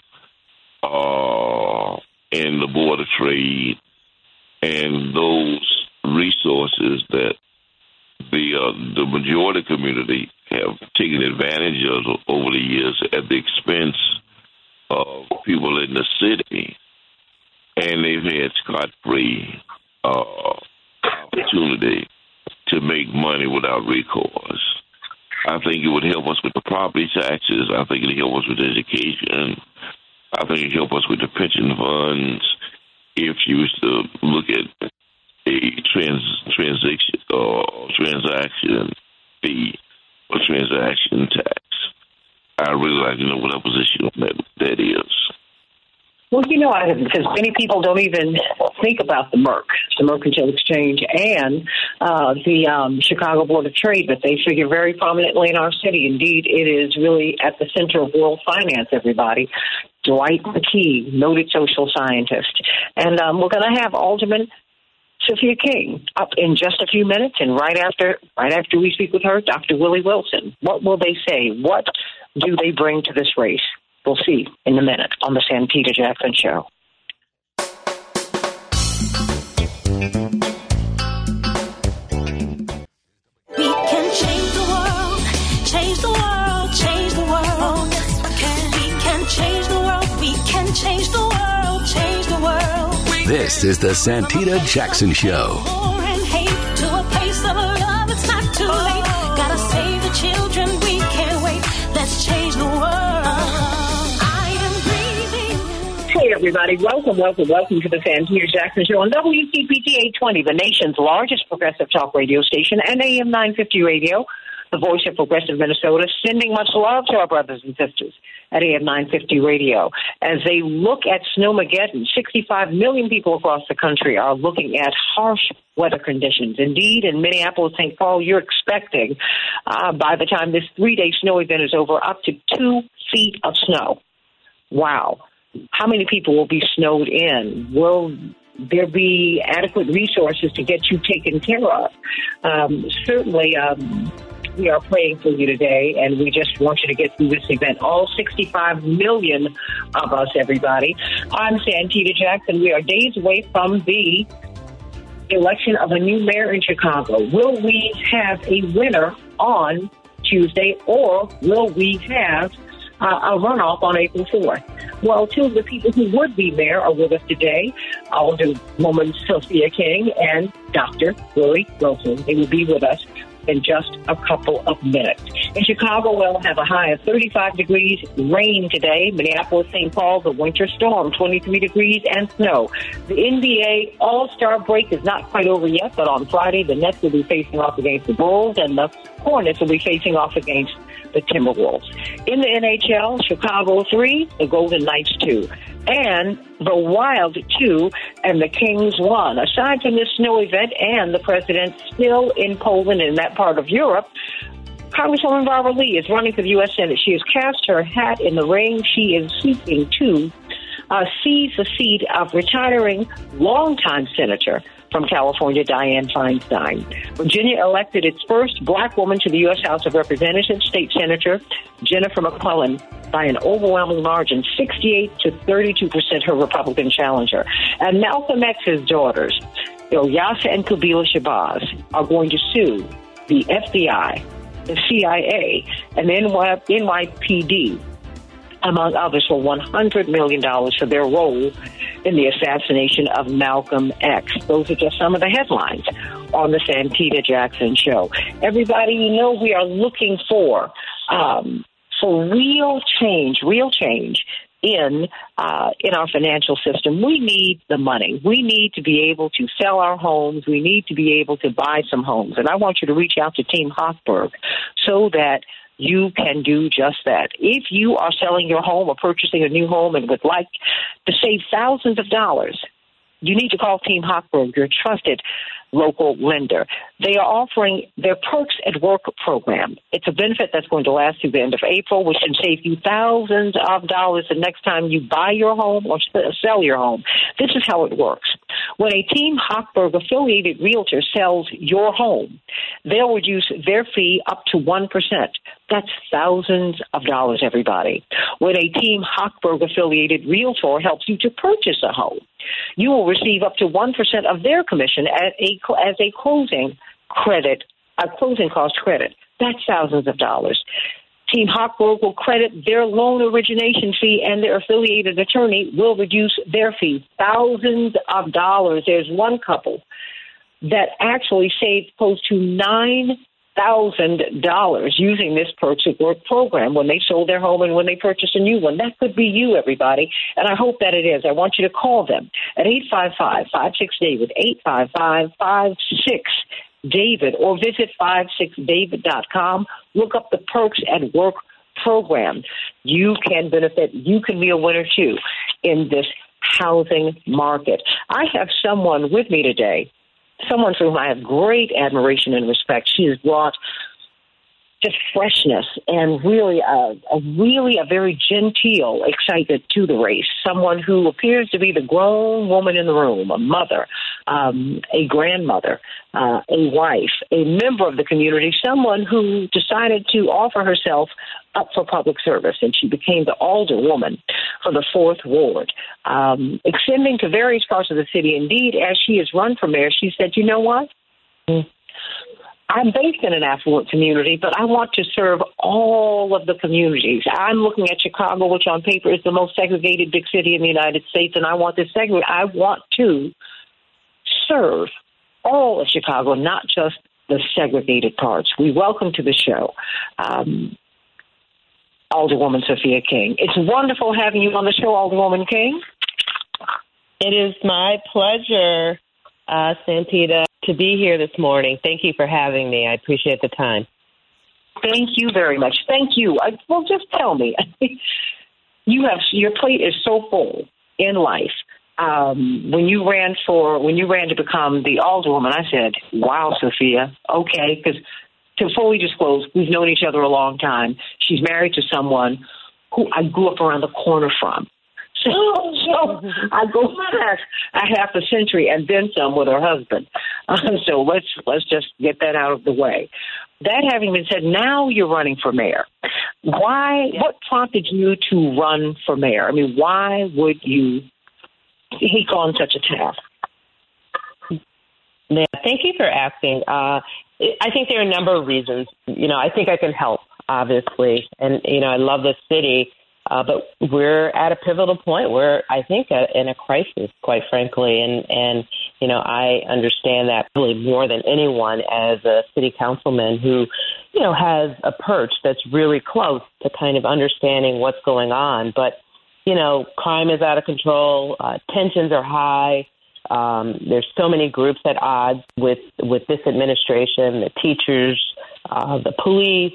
uh, and the board of trade and those resources that the uh, the majority community have taken advantage of over the years at the expense of people in the city, and they've had scot free uh, opportunity to make money without recourse. I think it would help us with the property taxes. I think it would help us with education. I think it would help us with the pension funds if you was to look at a trans transaction or uh, transaction fee or transaction tax. I really like to know what our position on that that is. Well, you know, because many people don't even think about the Merc, the Mercantile Exchange, and uh, the um, Chicago Board of Trade, but they figure very prominently in our city. Indeed, it is really at the center of world finance, everybody. Dwight McKee, noted social scientist. And um, we're going to have Alderman Sophia King up in just a few minutes, and right after right after we speak with her, Dr. Willie Wilson. What will they say? What do they bring to this race? We'll see in a minute on the San Santita Jackson Show. We can change the world, change the world, change the world. Yes, we can. We can change the world, we can change This is the Santita Jackson Show. War and hate to a place of love, it's not too late. Gotta save the children, we can't wait. Let's change the world. I am breathing. Hey, everybody. Welcome, welcome, welcome to the Santita Jackson Show on WCPT 820, the nation's largest progressive talk radio station, and AM 950 radio, the voice of progressive Minnesota, sending much love to our brothers and sisters at AM 950 radio. As they look at Snowmageddon, 65 million people across the country are looking at harsh weather conditions. Indeed, in Minneapolis, St. Paul, you're expecting, uh, by the time this three-day snow event is over, up to two feet of snow. Wow. How many people will be snowed in? Will there be adequate resources to get you taken care of? Um, certainly, um, we are praying for you today, and we just want you to get through this event. All 65 million of us, everybody. I'm Santita Jackson. We are days away from the election of a new mayor in Chicago. Will we have a winner on Tuesday, or will we have uh, a runoff on April 4th? Well, two of the people who would be mayor are with us today, Alderwoman Sophia King and Dr. Willie Wilson. They will be with us in just a couple of minutes. In Chicago, we'll have a high of 35 degrees, rain today. Minneapolis, St. Paul, the winter storm, 23 degrees and snow. The NBA All-Star break is not quite over yet, but on Friday, the Nets will be facing off against the Bulls and the Hornets will be facing off against the Timberwolves. In the NHL, Chicago 3, the Golden Knights 2 and the Wild 2 and the Kings 1. Aside from this snow event and the president still in Poland in that part of Europe, Congresswoman Barbara Lee is running for the U.S. Senate. She has cast her hat in the ring. She is seeking to uh, seized the seat of retiring longtime senator from California, Dianne Feinstein. Virginia elected its first black woman to the U.S. House of Representatives, State Senator Jennifer McClellan, by an overwhelming margin, 68 to 32 percent, her Republican challenger. And Malcolm X's daughters, Ilyasah and Qubilah Shabazz, are going to sue the FBI, the CIA, and NYPD among others, for $100 million for their role in the assassination of Malcolm X. Those are just some of the headlines on the Santita Jackson show. Everybody, you know, we are looking for, um, for real change, real change in uh, in our financial system. We need the money. We need to be able to sell our homes. We need to be able to buy some homes. And I want you to reach out to Team Hochberg so that you can do just that. If you are selling your home or purchasing a new home and would like to save thousands of dollars, you need to call Team Hochberg, your trusted local lender. They are offering their Perks at Work program. It's a benefit that's going to last through the end of April, which can save you thousands of dollars the next time you buy your home or sell your home. This is how it works. When a Team Hochberg affiliated realtor sells your home, they'll reduce their fee up to 1%. That's thousands of dollars, everybody. When a Team Hochberg affiliated realtor helps you to purchase a home, you will receive up to 1% of their commission a, as a closing credit, a closing cost credit. That's thousands of dollars. Team Hochberg will credit their loan origination fee and their affiliated attorney will reduce their fee. Thousands of dollars. There's one couple that actually saved close to nine thousand dollars using this Perks Work program when they sold their home and when they purchased a new one. That could be you, everybody, and I hope that it is. I want you to call them at eight five five five six David eight five five five six David or visit 56david.com. Look up the Perks at Work program. You can benefit. You can be a winner too in this housing market. I have someone with me today someone for whom I have great admiration and respect. She has brought just freshness and really a, a really a very genteel excitement to the race. Someone who appears to be the grown woman in the room, a mother, um, a grandmother, uh, a wife, a member of the community, someone who decided to offer herself up for public service, and she became the alderwoman for the fourth ward, um, extending to various parts of the city. Indeed, as she has run for mayor, she said, "You know what." I'm based in an affluent community, but I want to serve all of the communities. I'm looking at Chicago, which on paper is the most segregated big city in the United States, and I want to segregate. I want to serve all of Chicago, not just the segregated parts. We welcome to the show. Um, Alderwoman Sophia King. It's wonderful having you on the show, Alderwoman King. It is my pleasure, uh, Santita to be here this morning. Thank you for having me. I appreciate the time. Thank you very much. Thank you. I, well, just tell me. you have your plate is so full in life. Um, when you ran for when you ran to become the alderwoman, I said, "Wow, Sophia, okay." Because to fully disclose, we've known each other a long time. She's married to someone who I grew up around the corner from. So, so I go back a half a century and then some with her husband. Uh, so let's let's just get that out of the way. That having been said, now you're running for mayor. Why? What prompted you to run for mayor? I mean, why would you take on such a task? Yeah, thank you for asking. Uh, I think there are a number of reasons. You know, I think I can help, obviously, and you know, I love this city uh, but we're at a pivotal point. We're, I think, uh, in a crisis, quite frankly, and and you know I understand that really more than anyone as a city councilman who, you know, has a perch that's really close to kind of understanding what's going on. But you know, crime is out of control. Uh, tensions are high. Um, there's so many groups at odds with with this administration. The teachers, uh, the police.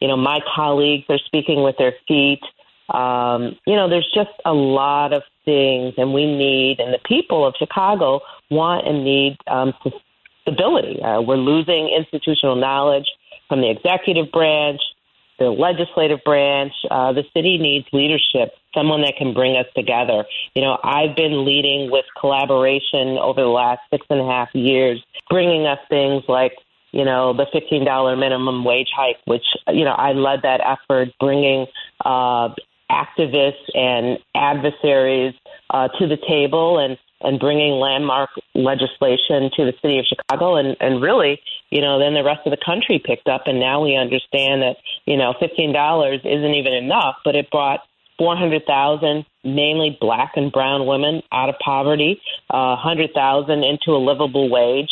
You know, my colleagues are speaking with their feet. Um, you know, there's just a lot of things, and we need, and the people of Chicago want and need um, stability. Uh, we're losing institutional knowledge from the executive branch. the legislative branch. Uh, the city needs leadership, someone that can bring us together. You know, I've been leading with collaboration over the last six and a half years, bringing us things like you know, the $15 minimum wage hike, which, you know, I led that effort, bringing uh, activists and adversaries uh, to the table and, and bringing landmark legislation to the city of Chicago. And, and really, you know, then the rest of the country picked up. And now we understand that, you know, $15 isn't even enough, but it brought 400,000 mainly black and brown women out of poverty, uh, 100,000 into a livable wage.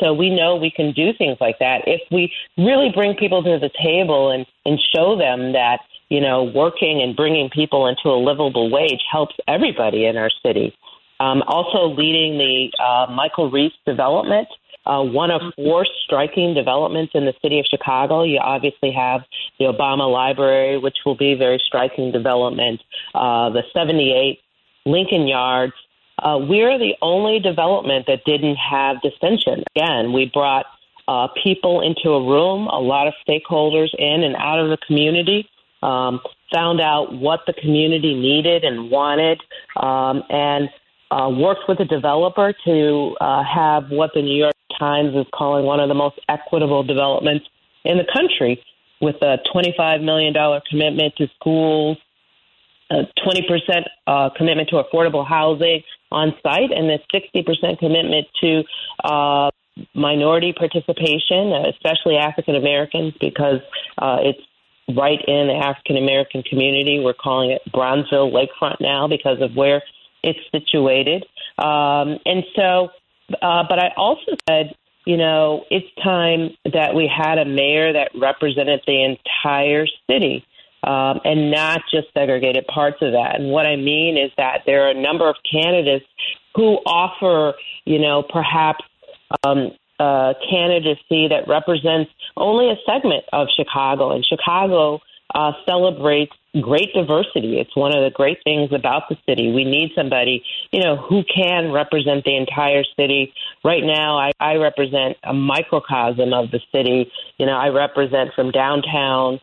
So we know we can do things like that if we really bring people to the table and, and show them that, you know, working and bringing people into a livable wage helps everybody in our city. Um, also leading the uh, Michael Reese development, uh, one of four striking developments in the city of Chicago. You obviously have the Obama Library, which will be a very striking development, uh, the 78 Lincoln Yards, uh, we're the only development that didn't have dissension. Again, we brought uh, people into a room, a lot of stakeholders in and out of the community, um, found out what the community needed and wanted, um, and uh, worked with the developer to uh, have what the New York Times is calling one of the most equitable developments in the country, with a $25 million commitment to schools, a 20% uh, commitment to affordable housing on site, and a 60% commitment to uh, minority participation, especially African Americans, because uh, it's right in the African American community. We're calling it Bronzeville Lakefront now because of where it's situated. Um, and so, uh, but I also said, you know, it's time that we had a mayor that represented the entire city um, and not just segregated parts of that. And what I mean is that there are a number of candidates who offer, you know, perhaps um, uh, candidacy that represents only a segment of Chicago. And Chicago uh, celebrates great diversity. It's one of the great things about the city. We need somebody, you know, who can represent the entire city. Right now, I, I represent a microcosm of the city. You know, I represent from downtown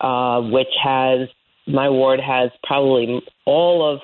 uh, which has my ward has probably all of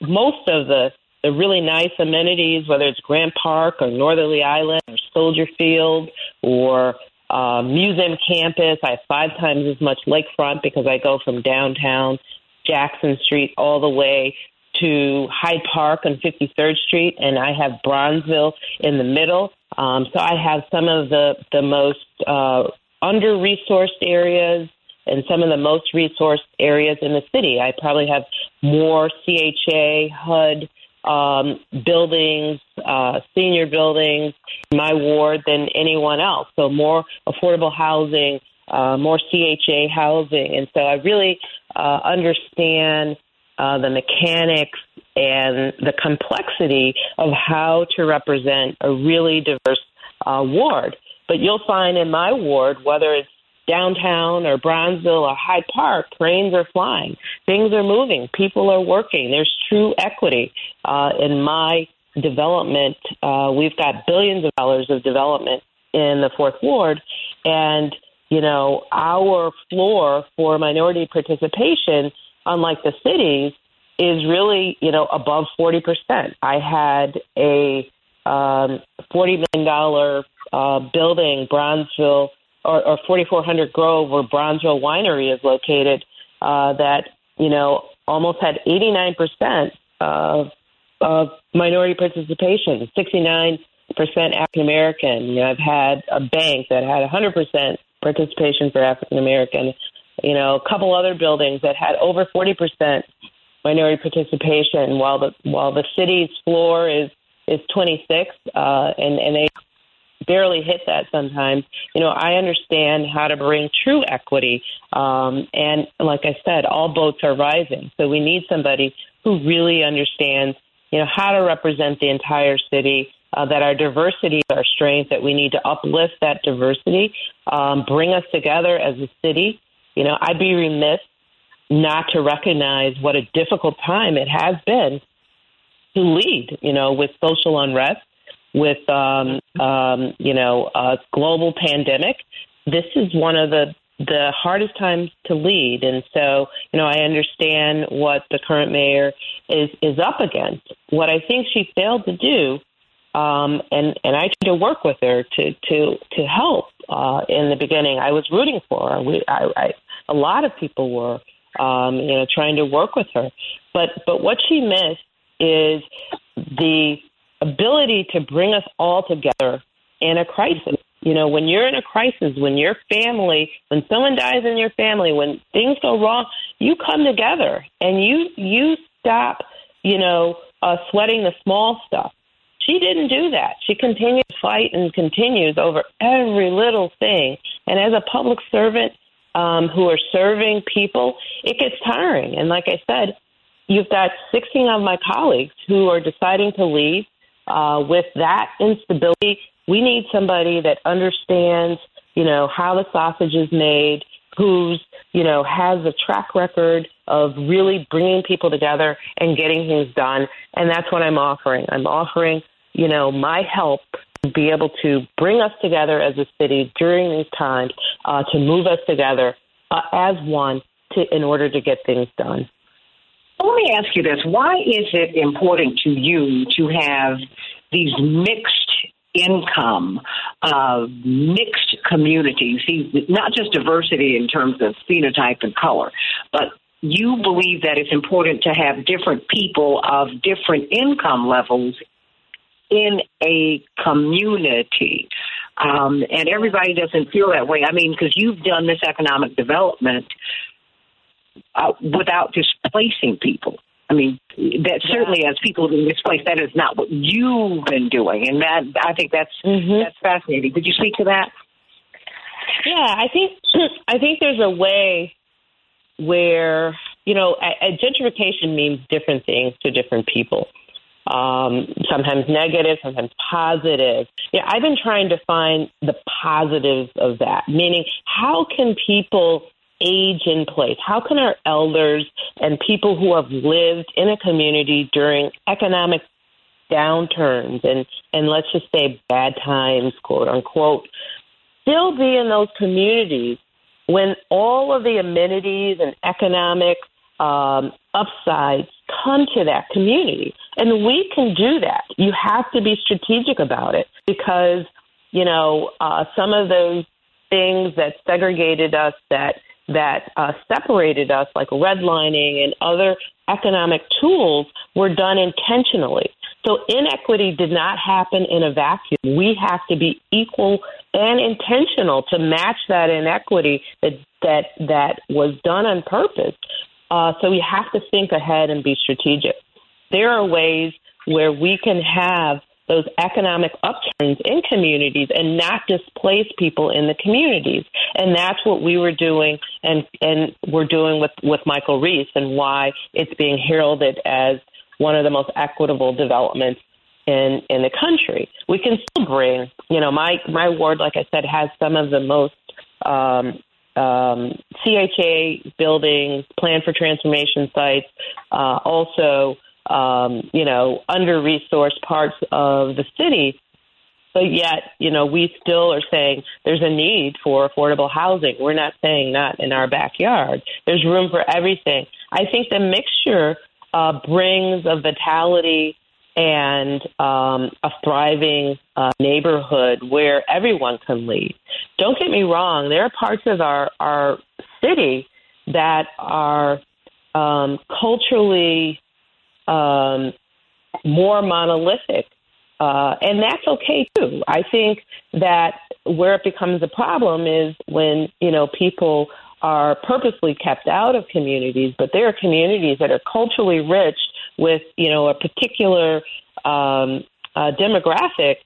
most of the the really nice amenities, whether it's Grant Park or Northerly Island or Soldier Field or uh, Museum Campus. I have five times as much lakefront because I go from downtown Jackson Street all the way to Hyde Park on 53rd Street, and I have Bronzeville in the middle. Um, so I have some of the the most uh, under resourced areas and some of the most resourced areas in the city. I probably have more CHA, HUD um, buildings, uh, senior buildings in my ward than anyone else. So more affordable housing, uh, more CHA housing. And so I really uh, understand uh, the mechanics and the complexity of how to represent a really diverse uh, ward. But you'll find in my ward, whether it's downtown or Bronzeville or Hyde Park, trains are flying. Things are moving. People are working. There's true equity. Uh, in my development, uh, we've got billions of dollars of development in the fourth ward. And, you know, our floor for minority participation, unlike the cities, is really, you know, above 40%. I had a um, $40 million uh, building, Bronzeville or, or 4400 Grove, where Bronzeville Winery is located, uh, that you know almost had 89 percent of, of minority participation, 69 percent African American. You know, I've had a bank that had 100 percent participation for African American. You know, a couple other buildings that had over 40 percent minority participation, while the while the city's floor is is 26, uh, and and they barely hit that sometimes. You know, I understand how to bring true equity. Um, and like I said, all boats are rising. So we need somebody who really understands, you know, how to represent the entire city. Uh, that our diversity is our strength, that we need to uplift that diversity, um, bring us together as a city. You know, I'd be remiss not to recognize what a difficult time it has been to lead, you know, with social unrest with um, um, you know a global pandemic. This is one of the the hardest times to lead. And so, you know, I understand what the current mayor is is up against. What I think she failed to do, um, and and I tried to work with her to to to help uh, in the beginning. I was rooting for her. We, I, I, a lot of people were, um, you know, trying to work with her. But but what she missed is the ability to bring us all together in a crisis. You know, when you're in a crisis, when your family, when someone dies in your family, when things go wrong, you come together and you you stop, you know, uh, sweating the small stuff. She didn't do that. She continued to fight and continues over every little thing. And as a public servant um, who are serving people, it gets tiring. And like I said, you've got 16 of my colleagues who are deciding to leave uh, with that instability. We need somebody that understands, you know, how the sausage is made, who's, you know, has a track record of really bringing people together and getting things done. And that's what I'm offering. I'm offering, you know, my help to be able to bring us together as a city during these times, uh, to move us together uh, as one to, in order to get things done. Let me ask you this. Why is it important to you to have these mixed income, uh, mixed communities, not just diversity in terms of phenotype and color, but you believe that it's important to have different people of different income levels in a community. Um, and everybody doesn't feel that way. I mean, because you've done this economic development uh, without displacing people. I mean, that certainly as people have been displaced, that is not what you've been doing, and that I think that's mm-hmm. that's fascinating. Could you speak to that? Yeah, I think I think there's a way where you know a, a gentrification means different things to different people. Um, sometimes negative, sometimes positive. Yeah, I've been trying to find the positives of that. Meaning, how can people age in place? How can our elders and people who have lived in a community during economic downturns and, and let's just say bad times, quote unquote, still be in those communities when all of the amenities and economic um, upsides come to that community? And we can do that. You have to be strategic about it because, you know, uh, some of those things that segregated us, that that uh, separated us, like redlining and other economic tools, were done intentionally. So inequity did not happen in a vacuum. We have to be equal and intentional to match that inequity that that that was done on purpose. Uh, so we have to think ahead and be strategic. There are ways where we can have those economic upturns in communities and not displace people in the communities. And that's what we were doing and, and we're doing with, with Michael Reese and why it's being heralded as one of the most equitable developments in, in the country. We can still bring, you know, my, my ward, like I said, has some of the most, um, um, CHA buildings, plan for transformation sites, uh, also um, you know, under resourced parts of the city. But yet, you know, we still are saying there's a need for affordable housing. We're not saying not in our backyard. There's room for everything. I think the mixture uh, brings a vitality and um, a thriving uh, neighborhood where everyone can lead. Don't get me wrong, there are parts of our, our city that are um, culturally um, more monolithic. Uh, and that's okay too. I think that where it becomes a problem is when, you know, people are purposely kept out of communities, but there are communities that are culturally rich with, you know, a particular um, uh, demographic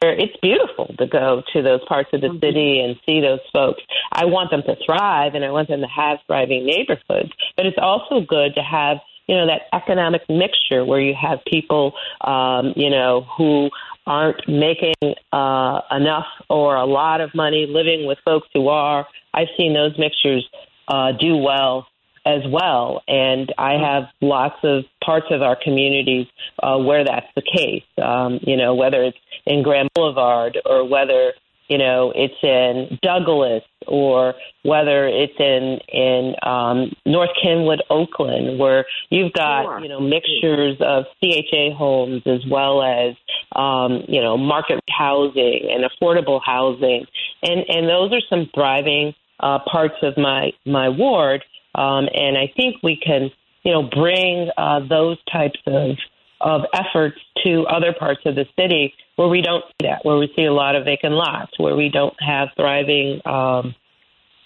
where it's beautiful to go to those parts of the mm-hmm. city and see those folks. I want them to thrive and I want them to have thriving neighborhoods, but it's also good to have you know, that economic mixture where you have people, um, you know, who aren't making uh, enough or a lot of money living with folks who are. I've seen those mixtures uh, do well as well. And I have lots of parts of our communities uh, where that's the case. Um, you know, whether it's in Grand Boulevard or whether you know it's in Douglas or whether it's in in um, North Kenwood, Oakland, where you've got Sure. you know mixtures of CHA homes as well as um, you know market housing and affordable housing, and and those are some thriving uh, parts of my my ward, um, and I think we can you know bring uh, those types of of efforts to other parts of the city where we don't see that, where we see a lot of vacant lots, where we don't have thriving um,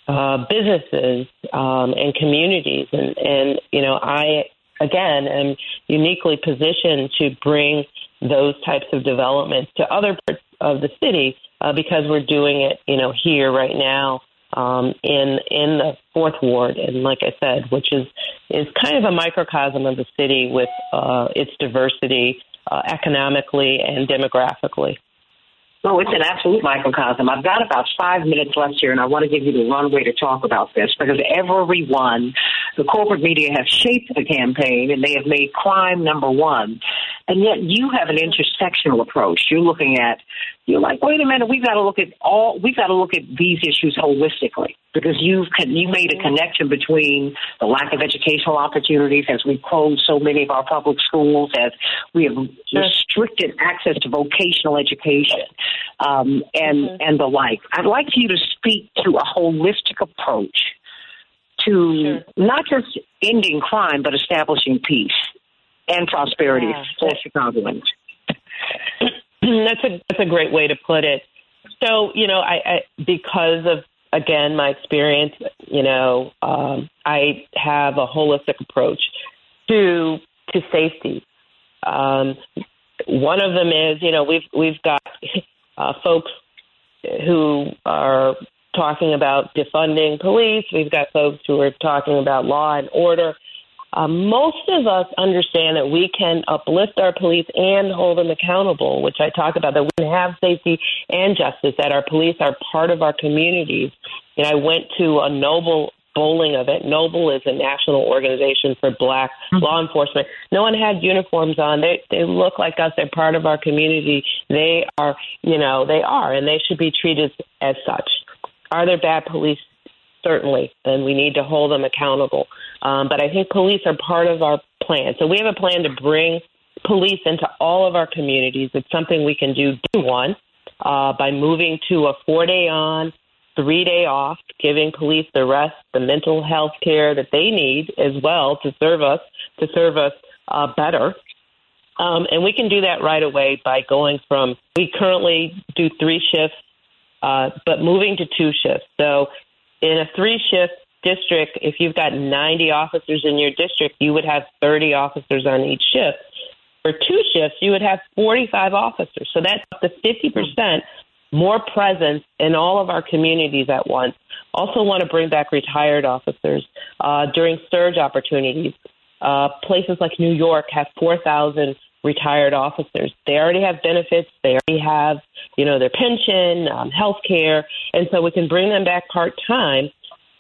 uh, businesses um, and communities. And, and, you know, I, again, am uniquely positioned to bring those types of developments to other parts of the city uh, because we're doing it, you know, here right now um, in in the fourth ward, and like I said, which is is kind of a microcosm of the city with uh, its diversity uh, economically and demographically. Oh, it's an absolute microcosm. I've got about five minutes left here, and I want to give you the runway to talk about this because everyone, the corporate media has shaped the campaign and they have made crime number one. And yet you have an intersectional approach. You're looking at, you're like, wait a minute, we've got to look at all, we've got to look at these issues holistically because you've, you made a connection between the lack of educational opportunities as we close so many of our public schools, as we have restricted access to vocational education, um, and, and the like. I'd like for you to speak to a holistic approach to not just ending crime, but establishing peace and prosperity Yeah. for Chicagoans. that's a that's a great way to put it. So you know, I, I because of again my experience, you know, um, I have a holistic approach to to safety. Um, one of them is, you know, we've we've got uh, folks who are talking about defunding police. We've got folks who are talking about law and order. Uh, most of us understand that we can uplift our police and hold them accountable, which I talk about, that we can have safety and justice, that our police are part of our communities. And I went to a Noble bowling event. Noble is a national organization for black law enforcement. No one had uniforms on. They they look like us. They're part of our community. They are, you know, they are, and they should be treated as such. Are there bad police? Certainly, and we need to hold them accountable. Um, but I think police are part of our plan. So we have a plan to bring police into all of our communities. It's something we can do day one uh, by moving to a four day on, three day off, giving police the rest, the mental health care that they need as well to serve us, to serve us uh, better. Um, and we can do that right away by going from, we currently do three shifts, uh, but moving to two shifts. So in a three shift district, if you've got 90 officers in your district, you would have 30 officers on each shift. For two shifts, you would have 45 officers. So that's up to 50% more presence in all of our communities at once. Also, want to bring back retired officers uh, during surge opportunities. Uh, places like New York have 4,000 retired officers. They already have benefits. They already have, you know, their pension, um, health care, and so we can bring them back part time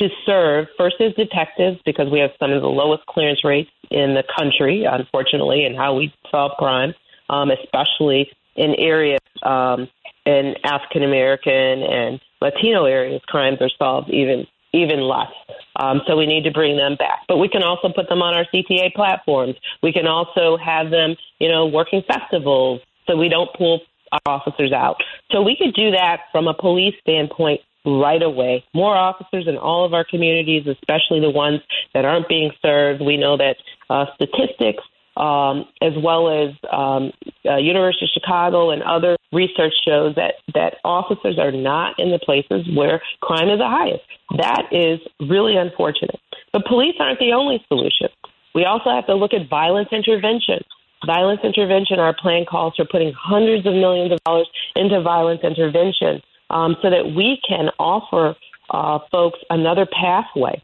to serve first as detectives because we have some of the lowest clearance rates in the country, unfortunately, in how we solve crime, um, especially in areas um, in African American and Latino areas. Crimes are solved even even less. Um, so we need to bring them back. But we can also put them on our CTA platforms. We can also have them, you know, working festivals so we don't pull our officers out. So we could do that from a police standpoint right away. More officers in all of our communities, especially the ones that aren't being served. We know that uh, statistics, um, as well as um, uh, University of Chicago and other research shows that that officers are not in the places where crime is the highest. That is really unfortunate. But police aren't the only solution. We also have to look at violence intervention. Violence intervention, our plan calls for putting hundreds of millions of dollars into violence intervention um, so that we can offer uh, folks another pathway.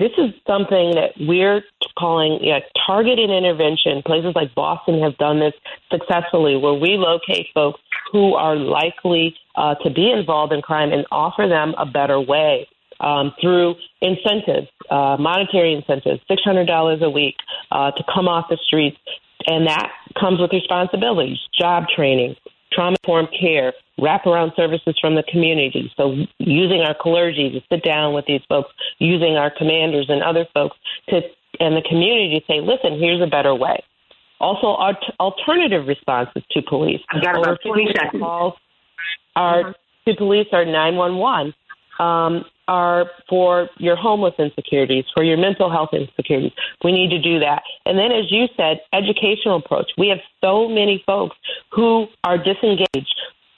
This is something that we're calling targeted intervention. Places like Boston have done this successfully, where we locate folks who are likely uh, to be involved in crime and offer them a better way um, through incentives, uh, monetary incentives, $600 a week uh, to come off the streets. And that comes with responsibilities, job training, trauma informed care, wraparound services from the community. So using our clergy to sit down with these folks, using our commanders and other folks to and the community to say, listen, here's a better way. Also, our alternative responses to police. I've got about 20 seconds. Calls are to police are 911. Um, are for your homeless insecurities, for your mental health insecurities. We need to do that. And then, as you said, educational approach. We have so many folks who are disengaged.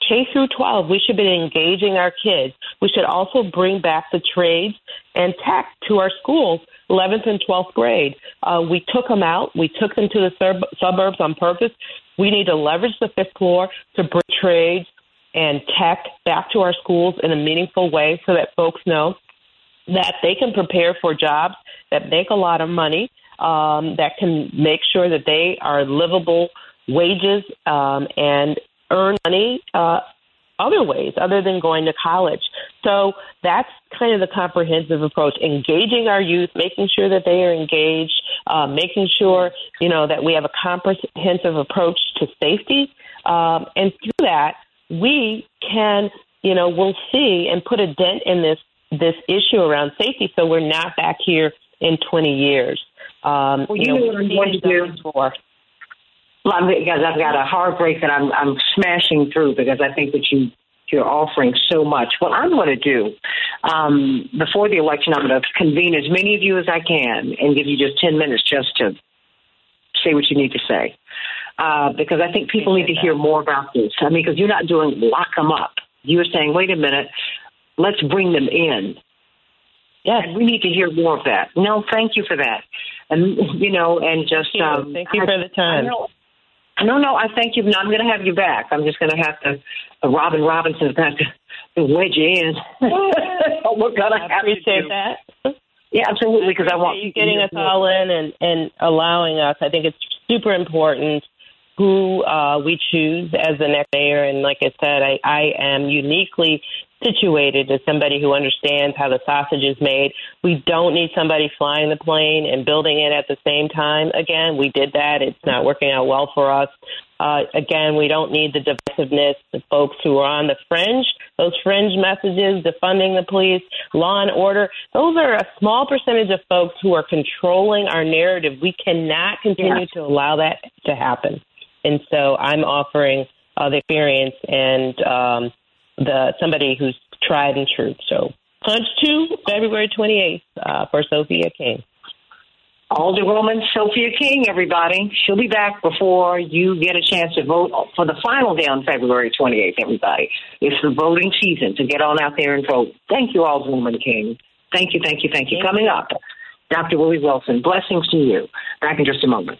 K through 12, we should be engaging our kids. We should also bring back the trades and tech to our schools, 11th and 12th grade. Uh, we took them out. We took them to the sur- suburbs on purpose. We need to leverage the fifth floor to bring trades and tech back to our schools in a meaningful way so that folks know that they can prepare for jobs that make a lot of money, um, that can make sure that they are livable wages um, and earn money uh, other ways other than going to college. So that's kind of the comprehensive approach, engaging our youth, making sure that they are engaged, uh, making sure, you know, that we have a comprehensive approach to safety. Um, and through that, we can, you know, we'll see and put a dent in this this issue around safety, so we're not back here in 20 years. Um, well, you, know, know what I'm going to do. Before. Well, I'm, because I've got a heartbreak that I'm I'm smashing through because I think that you you're offering so much. What I'm going to do um, before the election, I'm going to convene as many of you as I can and give you just 10 minutes just to say what you need to say uh, because I think people need to hear more about this. I mean, because you're not doing lock them up. You're saying, wait a minute, let's bring them in. Yes. And we need to hear more of that. No, thank you for that. And, you know, and just. Thank you, um, thank you for the time. No, no, I thank you. No, I'm going to have you back. I'm just going to have to. Uh, Robin Robinson's going to wedge you in. We're going to have appreciate that. Yeah, absolutely. Because I want you getting us all in and and allowing us. I think it's super important who uh, we choose as the next mayor. And like I said, I, I am uniquely situated as somebody who understands how the sausage is made. We don't need somebody flying the plane and building it at the same time. Again, we did that. It's not working out well for us. Uh, again, we don't need the divisiveness, the folks who are on the fringe, those fringe messages, defunding the police, law and order. Those are a small percentage of folks who are controlling our narrative. We cannot continue yeah. to allow that to happen. And so I'm offering uh, the experience and um, the somebody who's tried and true. So punch two, February 28th uh, for Sophia King. Alderwoman Sophia King, everybody. She'll be back before you get a chance to vote for the final day on February 28th, everybody. It's the voting season, to get on out there and vote. Thank you, Alderwoman King. Thank you, thank you, thank you. Coming up, Dr. Willie Wilson. Blessings to you. Back in just a moment.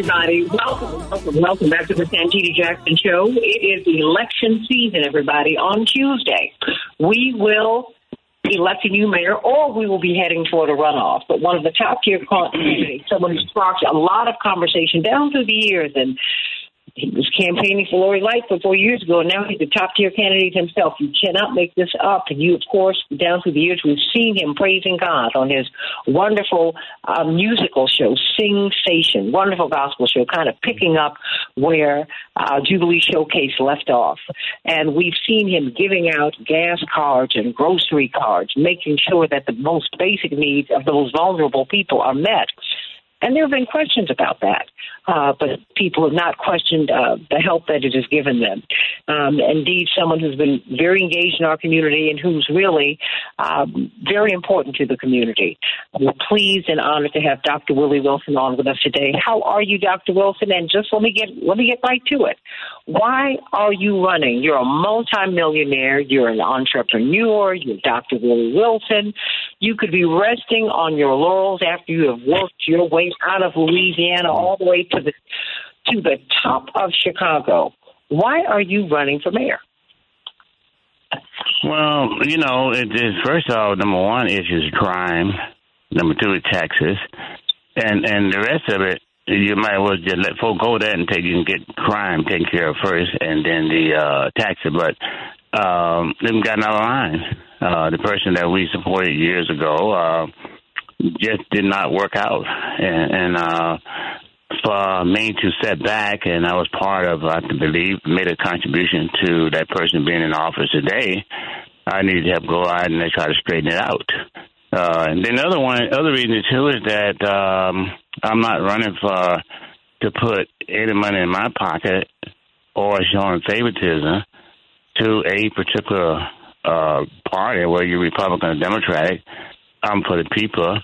Everybody. Welcome, welcome, welcome back to the Santita Jackson Show. It is election season, everybody. On Tuesday, we will elect a new mayor or we will be heading toward a runoff. But one of the top tier candidates, someone who sparked a lot of conversation down through the years and he was campaigning for Lori Lightfoot four years ago, and now he's a top tier candidate himself. You cannot make this up. And you, of course, down through the years, we've seen him praising God on his wonderful uh, musical show, Sing Station, wonderful gospel show, kind of picking up where uh, Jubilee Showcase left off. And we've seen him giving out gas cards and grocery cards, making sure that the most basic needs of those vulnerable people are met. And there have been questions about that, uh, but people have not questioned uh, the help that it has given them. Um, indeed, someone who's been very engaged in our community and who's really um, very important to the community. We're pleased and honored to have Dr. Willie Wilson on with us today. How are you, Dr. Wilson? And just let me get let me get right to it. Why are you running? You're a multimillionaire. You're an entrepreneur. You're Dr. Willie Wilson. You could be resting on your laurels after you have worked your way out of Louisiana all the way to the to the top of Chicago. Why are you running for mayor? Well, you know, it is first of all, number one is crime. Number two is taxes, and and the rest of it, you might as well just let folk go there until you can get crime taken care of first, and then the uh, taxes. But um, they've gotten out of line. Uh, the person that we supported years ago uh, just did not work out, and, and uh, for me to step back, and I was part of, I believe, made a contribution to that person being in office today. I needed to help go out and try to straighten it out. Uh, and then the other one, other reason too is that um, I'm not running for to put any money in my pocket or showing favoritism to a particular uh, party, whether you're Republican or Democratic. I'm for the people.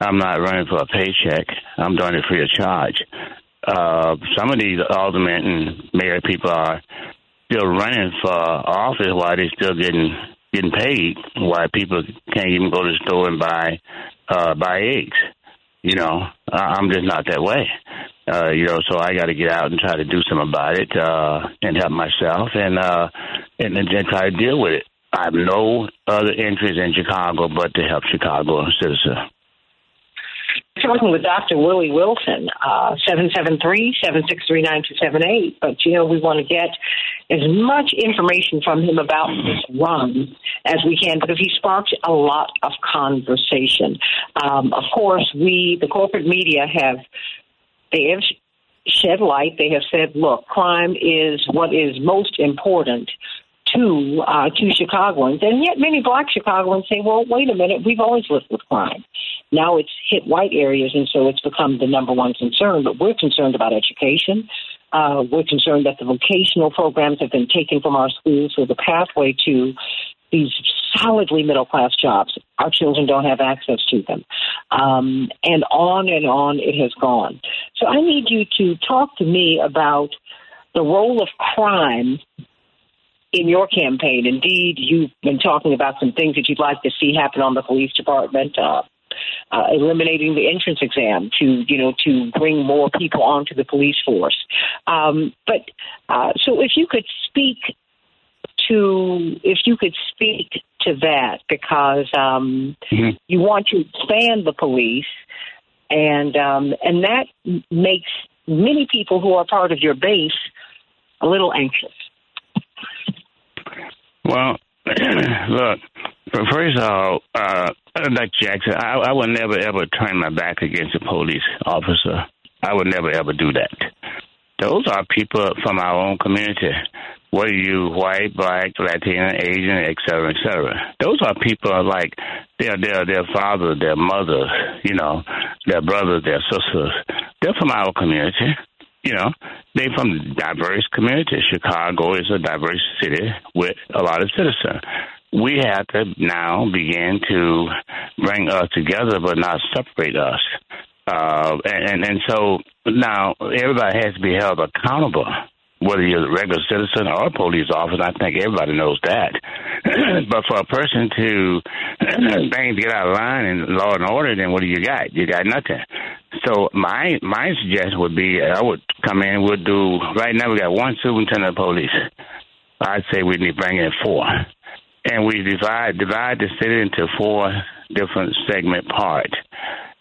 I'm not running for a paycheck. I'm doing it free of charge. Uh, some of these aldermen and mayor people are still running for office while they're still getting getting paid. Why people can't even go to the store and buy uh, buy eggs. You know, I'm just not that way. Uh, you know, so I got to get out and try to do something about it uh, and help myself and uh, and then try to deal with it. I have no other interest in Chicago but to help Chicago citizens talking with Dr. Willie Wilson, uh, 773-763-9278. But, you know, we want to get as much information from him about this run as we can because he sparked a lot of conversation. Um, of course, we, the corporate media, have, they have shed light. They have said, look, crime is what is most important to uh, to Chicagoans, and yet many Black Chicagoans say, "Well, wait a minute, we've always lived with crime. Now it's hit white areas, and so it's become the number one concern. But we're concerned about education. Uh, we're concerned that the vocational programs have been taken from our schools, so the pathway to these solidly middle class jobs, our children don't have access to them, um, and on and on it has gone. So I need you to talk to me about the role of crime in your campaign. Indeed, you've been talking about some things that you'd like to see happen on the police department. Uh, uh, eliminating the entrance exam to you know to bring more people onto the police force. Um, but uh, so if you could speak to if you could speak to that because um, mm-hmm. you want to expand the police and um, and that makes many people who are part of your base a little anxious. Well, look, first of all, uh, like Jackson, I, I would never ever turn my back against a police officer. I would never ever do that. Those are people from our own community. Whether you white, black, Latino, Asian, et cetera, et cetera. Those are people like their their their fathers, their mothers, you know, their brothers, their sisters. They're from our community you know, they from diverse communities. Chicago is a diverse city with a lot of citizens. We have to now begin to bring us together, but not separate us. Uh, and and so now everybody has to be held accountable, whether you're a regular citizen or a police officer. I think everybody knows that. but for a person to things get out of line and law and order, then what do you got? You got nothing. So my my suggestion would be I would come in. We'll do right now. We got one superintendent of police. I'd say we need to bring in four, and we divide divide the city into four different segment parts.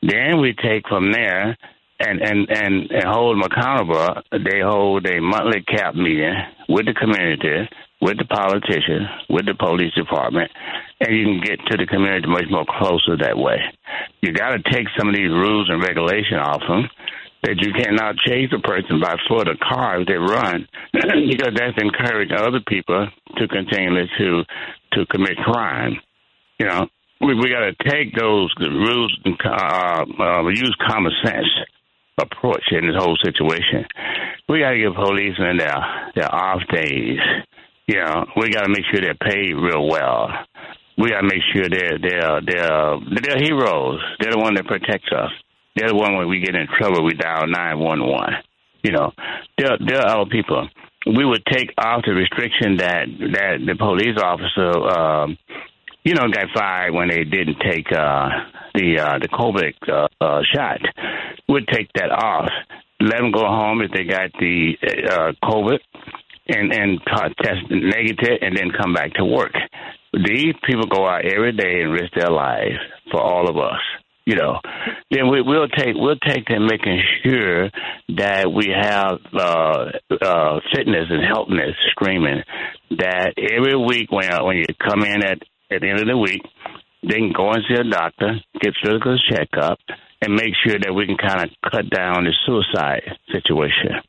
Then we take from there and and and, and hold them accountable. They hold a monthly cap meeting with the community with the politicians, with the police department, and you can get to the community much more closer that way. You got to take some of these rules and regulation off them that you cannot chase a person by foot or car if they run because that's encouraging other people to continue to to commit crime. You know, we we got to take those rules and uh, uh, use common sense approach in this whole situation. We got to give policemen their their off days you know, we got to make sure they're paid real well. We got to make sure they're they're they're they're heroes. They're the one that protects us. They're the one when we get in trouble, we dial nine one one. You know, they're they're our people. We would take off the restriction that that the police officer, um, you know, got fired when they didn't take uh, the uh, the COVID uh, uh, shot. We'd take that off let them go home if they got the uh, COVID and and test negative, and then come back to work. These people go out every day and risk their lives for all of us you know, then we, we'll take we'll take them making sure that we have uh, uh, fitness and healthness screaming. That every week when when you come in at at the end of the week, they can go and see a doctor, get physical checkup, and make sure that we can kind of cut down the suicide situation.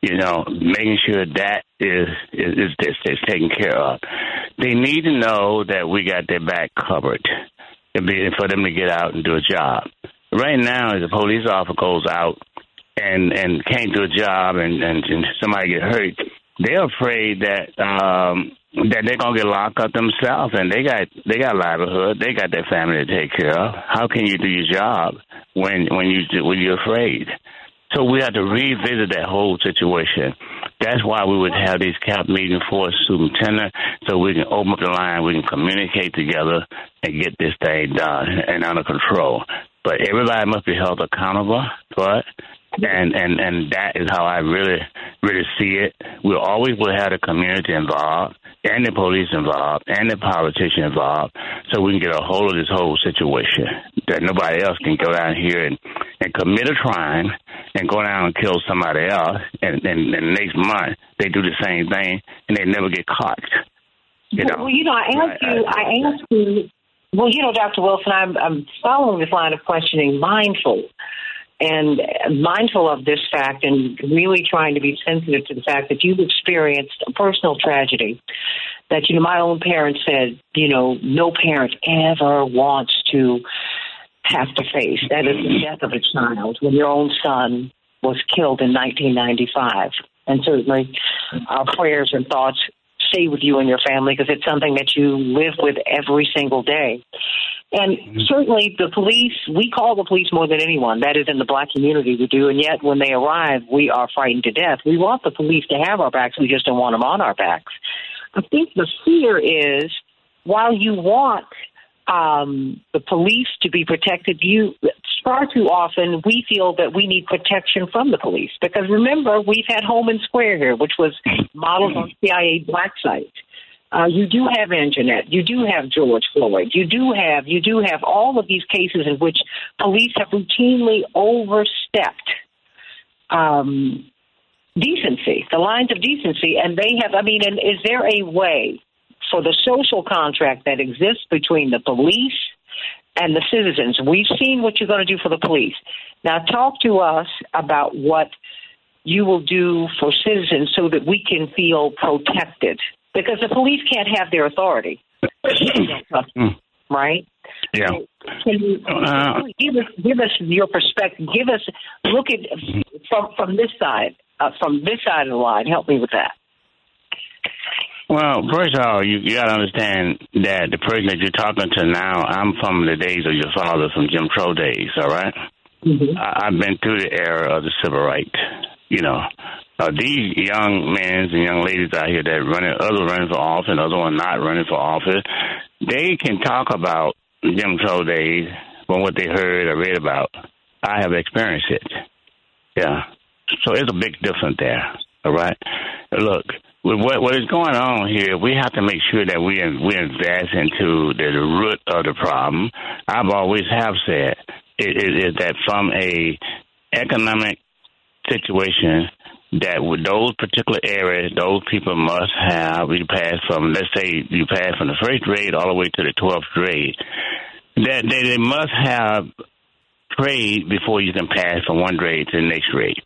You know, making sure that is is is, is taken care of. They need to know that we got their back covered and for them to get out and do a job. Right now, a police officer goes out and and can't do a job and and, and somebody get hurt, they're afraid that um that they're gonna get locked up themselves and they got they got livelihood, they got their family to take care of. How can you do your job when when you when you're afraid? So we have to revisit that whole situation. That's why we would have these cap meetings for a superintendent so we can open up the line, we can communicate together and get this thing done and under control. But everybody must be held accountable it. And, and and that is how I really really see it. We always will have the community involved and the police involved and the politician involved so we can get a hold of this whole situation. That nobody else can go down here and, and commit a crime and go down and kill somebody else, and, and, and next month they do the same thing and they never get caught. You know. Well, you know, I asked you. I asked you. Well, you know, Dr. Wilson, I'm, I'm following this line of questioning, mindful and mindful of this fact, and really trying to be sensitive to the fact that you've experienced a personal tragedy. That you know, my own parents said, you know, no parent ever wants to have to face. That is the death of a child when your own son was killed in 1995. And certainly our prayers and thoughts stay with you and your family because it's something that you live with every single day. And mm-hmm. certainly the police, we call the police more than anyone. That is in the black community we do. And yet when they arrive, we are frightened to death. We want the police to have our backs. We just don't want them on our backs. I think the fear is while you want um, the police to be protected. You far too often we feel that we need protection from the police because remember we've had Homan Square here, which was modeled on CIA black site. Uh, you do have Anjanette. You do have George Floyd. You do have you do have all of these cases in which police have routinely overstepped um, decency, the lines of decency, and they have. I mean, and is there a way for the social contract that exists between the police and the citizens. We've seen what you're going to do for the police. Now, talk to us about what you will do for citizens so that we can feel protected. Because the police can't have their authority. right? Yeah. So can you uh, give us give us your perspective? Give us look at from from this side, uh, from this side of the line. Help me with that. Well, first of all, you, you got to understand that the person that you're talking to now, I'm from the days of your father, from Jim Crow days. All right? mm-hmm. I, I've been through the era of the civil rights. You know, uh, these young men and young ladies out here that running, other running for office, other one not running for office, they can talk about Jim Crow days from what they heard or read about. I have experienced it. Yeah. So it's a big difference there. All right. Look, with what what is going on here? We have to make sure that we we invest into the root of the problem. I've always have said it, is that from a economic situation that with those particular areas, those people must have. You pass from let's say you pass from the first grade all the way to the twelfth grade. That they, they must have trade before you can pass from one grade to the next grade.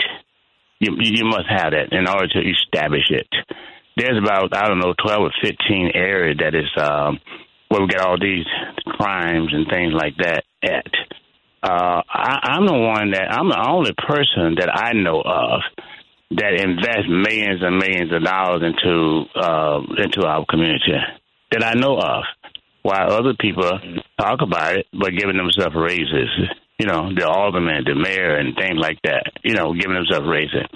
You, you must have that in order to establish it. There's about I don't know twelve or fifteen areas that is um, where we get all these crimes and things like that at. Uh, I, I'm the one that I'm the only person that I know of that invest millions and millions of dollars into uh, into our community that I know of. While other people talk about it, but giving themselves raises you know, the alderman, the mayor, and things like that. You know, giving themselves raises.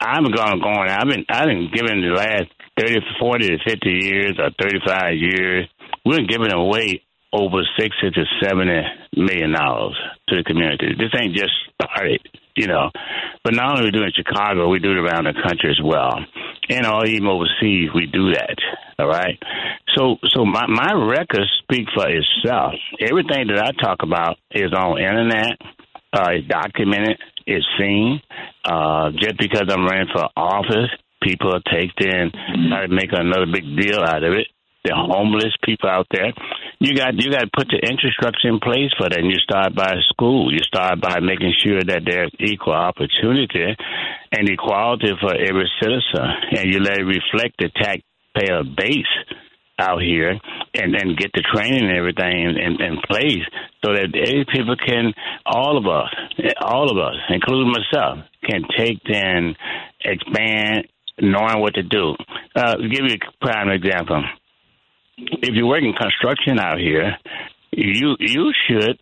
I'm going going. I've been I've been giving the last thirty, forty to fifty years or thirty five years. We've been giving away over sixty to seventy million dollars to the community. This ain't just started, you know. But not only we do it in Chicago, we do it around the country as well, and all even overseas we do that. All right. So so my my records speak for itself. Everything that I talk about is on internet. Uh, it's documented. It's seen. Uh, just because I'm running for office, people taking try to make another big deal out of it. The homeless people out there. You got you got to put the infrastructure in place for that. And you start by school. You start by making sure that there's equal opportunity and equality for every citizen, and you let it reflect the taxpayer base out here and and get the training and everything in, in, in place so that people can all of us all of us including myself can take and expand knowing what to do uh give you a prime example if you're working construction out here you you should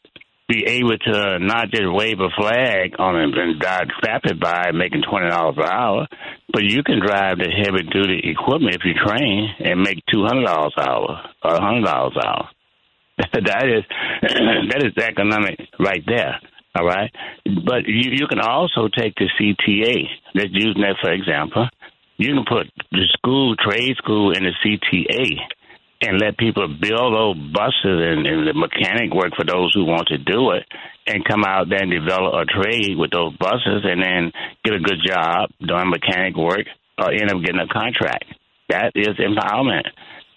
be able to not just wave a flag on it and drive rapid by making twenty dollars per hour, but you can drive the heavy duty equipment if you train and make two hundred dollars an hour or a hundred dollars an hour. that is that is economic right there. All right, but you you can also take the CTA. Let's use that for example. You can put the school trade school in the CTA and let people build those buses and, and the mechanic work for those who want to do it and come out there and develop a trade with those buses and then get a good job doing mechanic work or end up getting a contract. That is empowerment.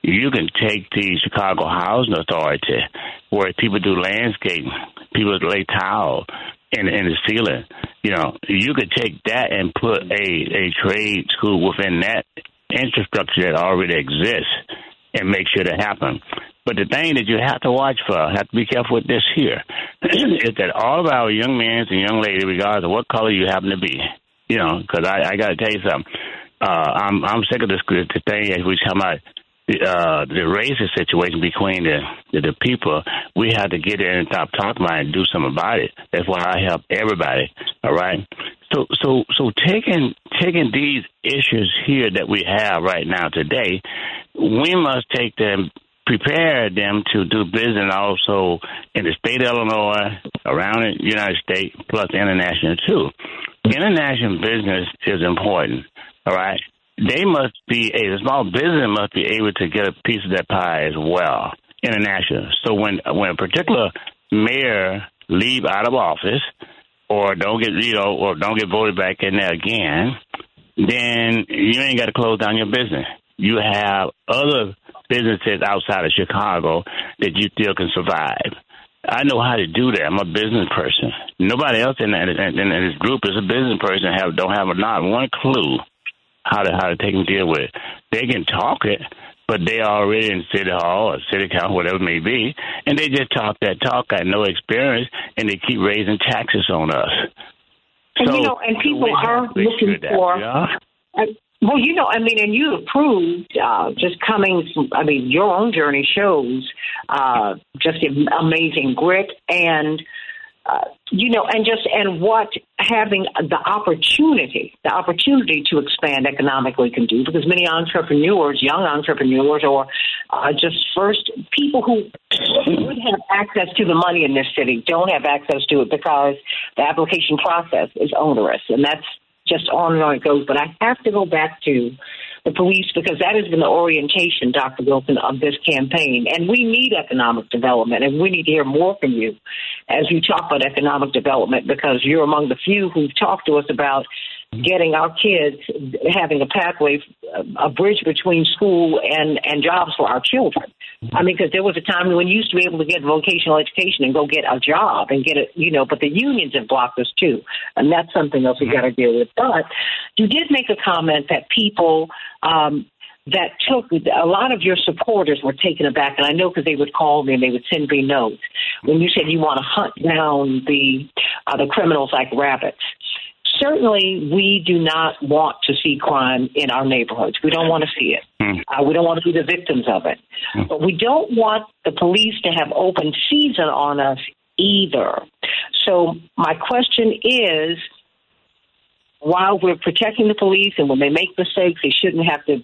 You can take the Chicago Housing Authority where people do landscaping, people lay tile in, in the ceiling. You know, you could take that and put a, a trade school within that infrastructure that already exists and make sure that happen. But the thing that you have to watch for, have to be careful with this here, is that all of our young men and young ladies, regardless of what color you happen to be, you know, because I, I got to tell you something. Uh, I'm I'm sick of this the thing as we talk about the, uh, the racist situation between the, the the people. We have to get in and stop talking about it and do something about it. That's why I help everybody. All right. So so so taking taking these issues here that we have right now today we must take them, prepare them to do business also in the state of Illinois, around the United States, plus international too. International business is important, all right? They must be, a small business must be able to get a piece of that pie as well, international. So when, when a particular mayor leave out of office, or don't get you know, or don't get voted back in there again, then you ain't got to close down your business you have other businesses outside of Chicago that you still can survive. I know how to do that. I'm a business person. Nobody else in, that, in, in this group is a business person. Have don't have not one clue how to how to take and deal with it. They can talk it, but they already in city hall or city council, whatever it may be, and they just talk that talk, got no experience, and they keep raising taxes on us. And so, you know, and people are looking that, for. Yeah? Well, you know, I mean, and you approved uh, just coming. From, I mean, your own journey shows uh, just amazing grit and. Uh, you know, and just and what having the opportunity, the opportunity to expand economically can do, because many entrepreneurs, young entrepreneurs, or uh, just first people who would have access to the money in this city don't have access to it because the application process is onerous, and that's just on and on it goes. But I have to go back to the police because that has been the orientation, Dr. Wilson, of this campaign. And we need economic development, and we need to hear more from you as you talk about economic development because you're among the few who've talked to us about getting our kids having a pathway, a bridge between school and and jobs for our children. I mean, because there was a time when you used to be able to get vocational education and go get a job and get it, you know, but the unions have blocked us too, and that's something else we got to deal with. But you did make a comment that people. Um, that took a lot of your supporters were taken aback, and I know because they would call me and they would send me notes when you said you want to hunt down the uh, the criminals like rabbits certainly we do not want to see crime in our neighborhoods. We don't want to see it. Mm. Uh, we don't want to be the victims of it. Mm. But we don't want the police to have open season on us either. So my question is, while we're protecting the police and when they make mistakes, they shouldn't have to,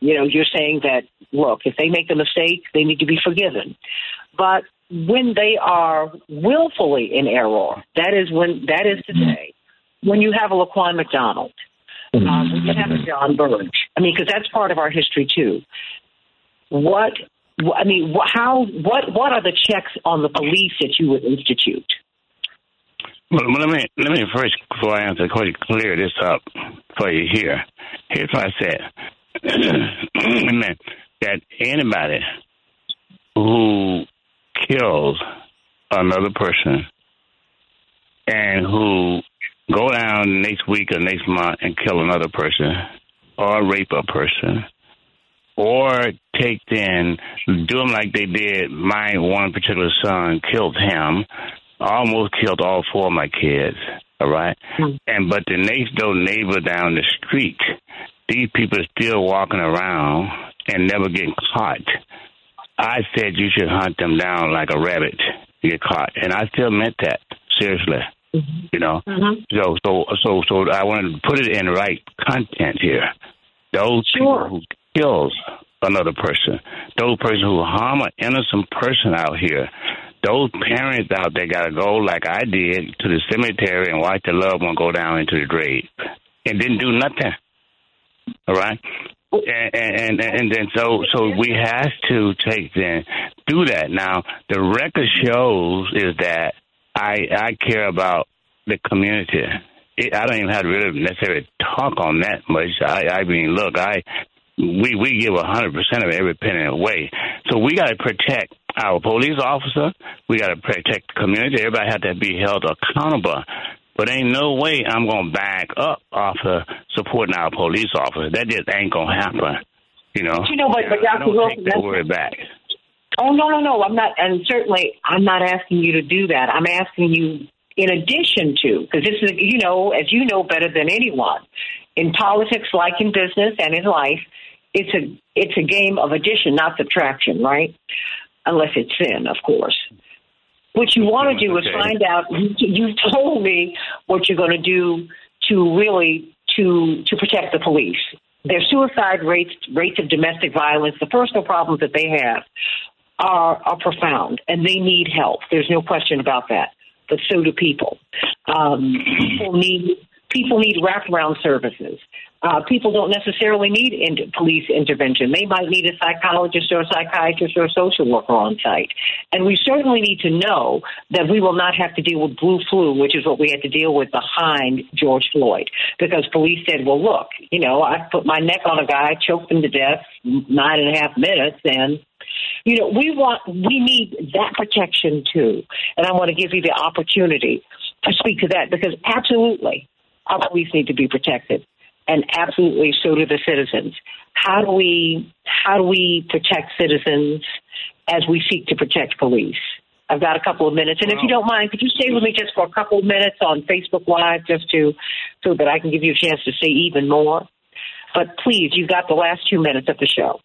you know, you're saying that, look, if they make a mistake, they need to be forgiven. But when they are willfully in error, that is when that is to say, when you have a Laquan McDonald, um, when you have a John Burge. I mean, because that's part of our history too. What I mean, how what what are the checks on the police that you would institute? Well, let me let me first, before I answer the question, clear this up for you here. Here's what I said. That anybody who kills another person and who go down next week or next month and kill another person or rape a person or take then do them like they did my one particular son killed him almost killed all four of my kids all right? Hmm. And but the next door neighbor down the street these people are still walking around and never getting caught. I said you should hunt them down like a rabbit to get caught. And i still meant that seriously Mm-hmm. you know? Mm-hmm. So so so so i want to put it in right content here. Those people who kills another person, those person who harm an innocent person out here, those parents out there got to go like I did to the cemetery and watch the loved one go down into the grave and didn't do nothing. All right. And, and and then so so we have to take then do that. Now the record shows is that I I care about the community. It, I don't even have to really necessarily talk on that much. I I mean, look, I we we give a hundred percent of every penny away. So we got to protect our police officer. We got to protect the community. Everybody has to be held accountable. But ain't no way I'm gonna back up off of supporting our police officer. That just ain't gonna happen. You know. You know, but, but I Dr. don't Wilson, take that word back. Oh no, no, no! I'm not, and certainly I'm not asking you to do that. I'm asking you, in addition to, because this is, you know, as you know better than anyone, in politics, like in business and in life, it's a it's a game of addition, not subtraction, right? Unless it's sin, of course. What you want to do is find out. You, you told me what you're going to do to really to to protect the police. Their suicide rates, rates of domestic violence, the personal problems that they have are are profound, and they need help. There's no question about that. But so do people. Um, people need people need wraparound services. Uh, people don't necessarily need in- police intervention. They might need a psychologist or a psychiatrist or a social worker on site. And we certainly need to know that we will not have to deal with blue flu, which is what we had to deal with behind George Floyd, because police said, "Well, look, you know, I put my neck on a guy, choked him to death, nine and a half minutes, and." You know, we want, we need that protection too. And I want to give you the opportunity to speak to that because absolutely our police need to be protected and absolutely so do the citizens. How do we, how do we protect citizens as we seek to protect police? I've got a couple of minutes, and if you don't mind, could you stay with me just for a couple of minutes on Facebook Live, just to so that I can give you a chance to say even more. But please, you've got the last two minutes of the show.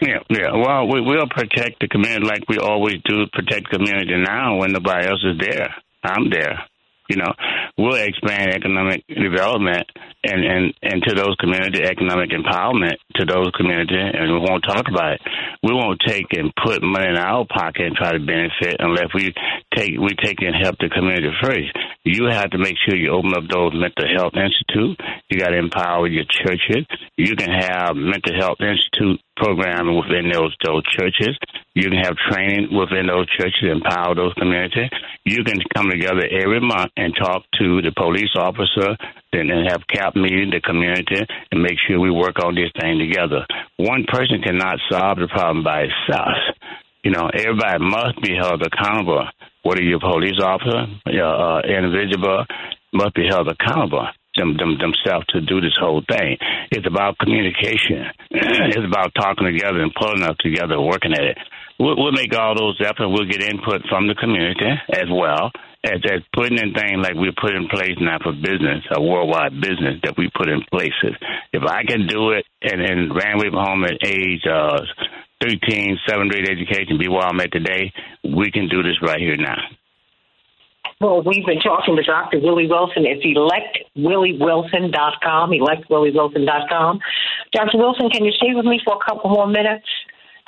Yeah, yeah. Well, we, we'll protect the community like we always do. Protect the community now when nobody else is there. I'm there. You know, we'll expand economic development and and and to those community economic empowerment to those community, and we won't talk about it. We won't take and put money in our pocket and try to benefit unless we take we take and help the community first. You have to make sure you open up those mental health institute. You got to empower your churches. You can have mental health institute programming within those those churches. You can have training within those churches, empower those communities. You can come together every month and talk to the police officer, then and have cap meeting the community and make sure we work on this thing together. One person cannot solve the problem by itself. You know, everybody must be held accountable. Whether you're a police officer, uh, individual, must be held accountable them, them themselves to do this whole thing. It's about communication. it's about talking together and pulling up together, working at it. We'll, we'll make all those efforts. We'll get input from the community as well as, as putting in things like we put in place now for business, a worldwide business that we put in places. If I can do it and, and ran from home at age uh, 13, seventh grade education, be where I'm at today, we can do this right here now. Well, we've been talking to Dr. Willie Wilson. It's electwilliewilson.com, electwilliewilson.com. Dr. Wilson, can you stay with me for a couple more minutes?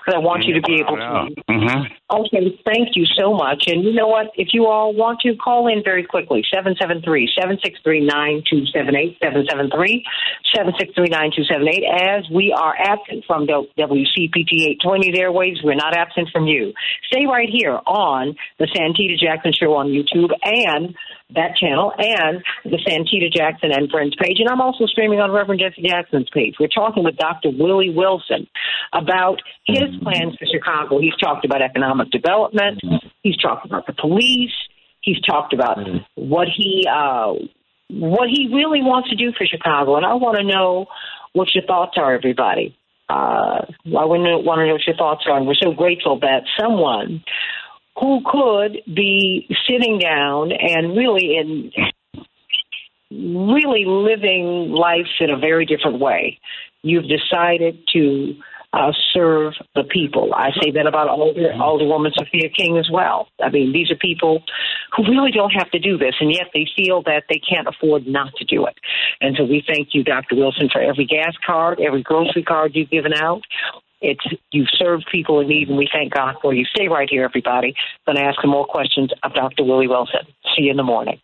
Because I want you to be able to. Mm-hmm. Okay, thank you so much. And you know what? If you all want to, call in very quickly 773 763 9278. 773 763 9278. As we are absent from the WCPT 820 airwaves, we're not absent from you. Stay right here on the Santita Jackson Show on YouTube and that channel and the Santita Jackson and Friends page. And I'm also streaming on Reverend Jesse Jackson's page. We're talking with Dr. Willie Wilson about his plans for Chicago. He's talked about economic development. He's talked about the police. He's talked about what he uh, what he really wants to do for Chicago. And I want to know what your thoughts are, everybody. Uh, I want to know what your thoughts are. And we're so grateful that someone who could be sitting down and really in really living life in a very different way. You've decided to uh, serve the people. I say that about Alder, Alderwoman Sophia King as well. I mean, these are people who really don't have to do this, and yet they feel that they can't afford not to do it. And so we thank you, Dr. Wilson, for every gas card, every grocery card you've given out. It's you've served people in need, and we thank God for you. Stay right here, everybody. Going to ask some more questions of Dr. Willie Wilson. See you in the morning.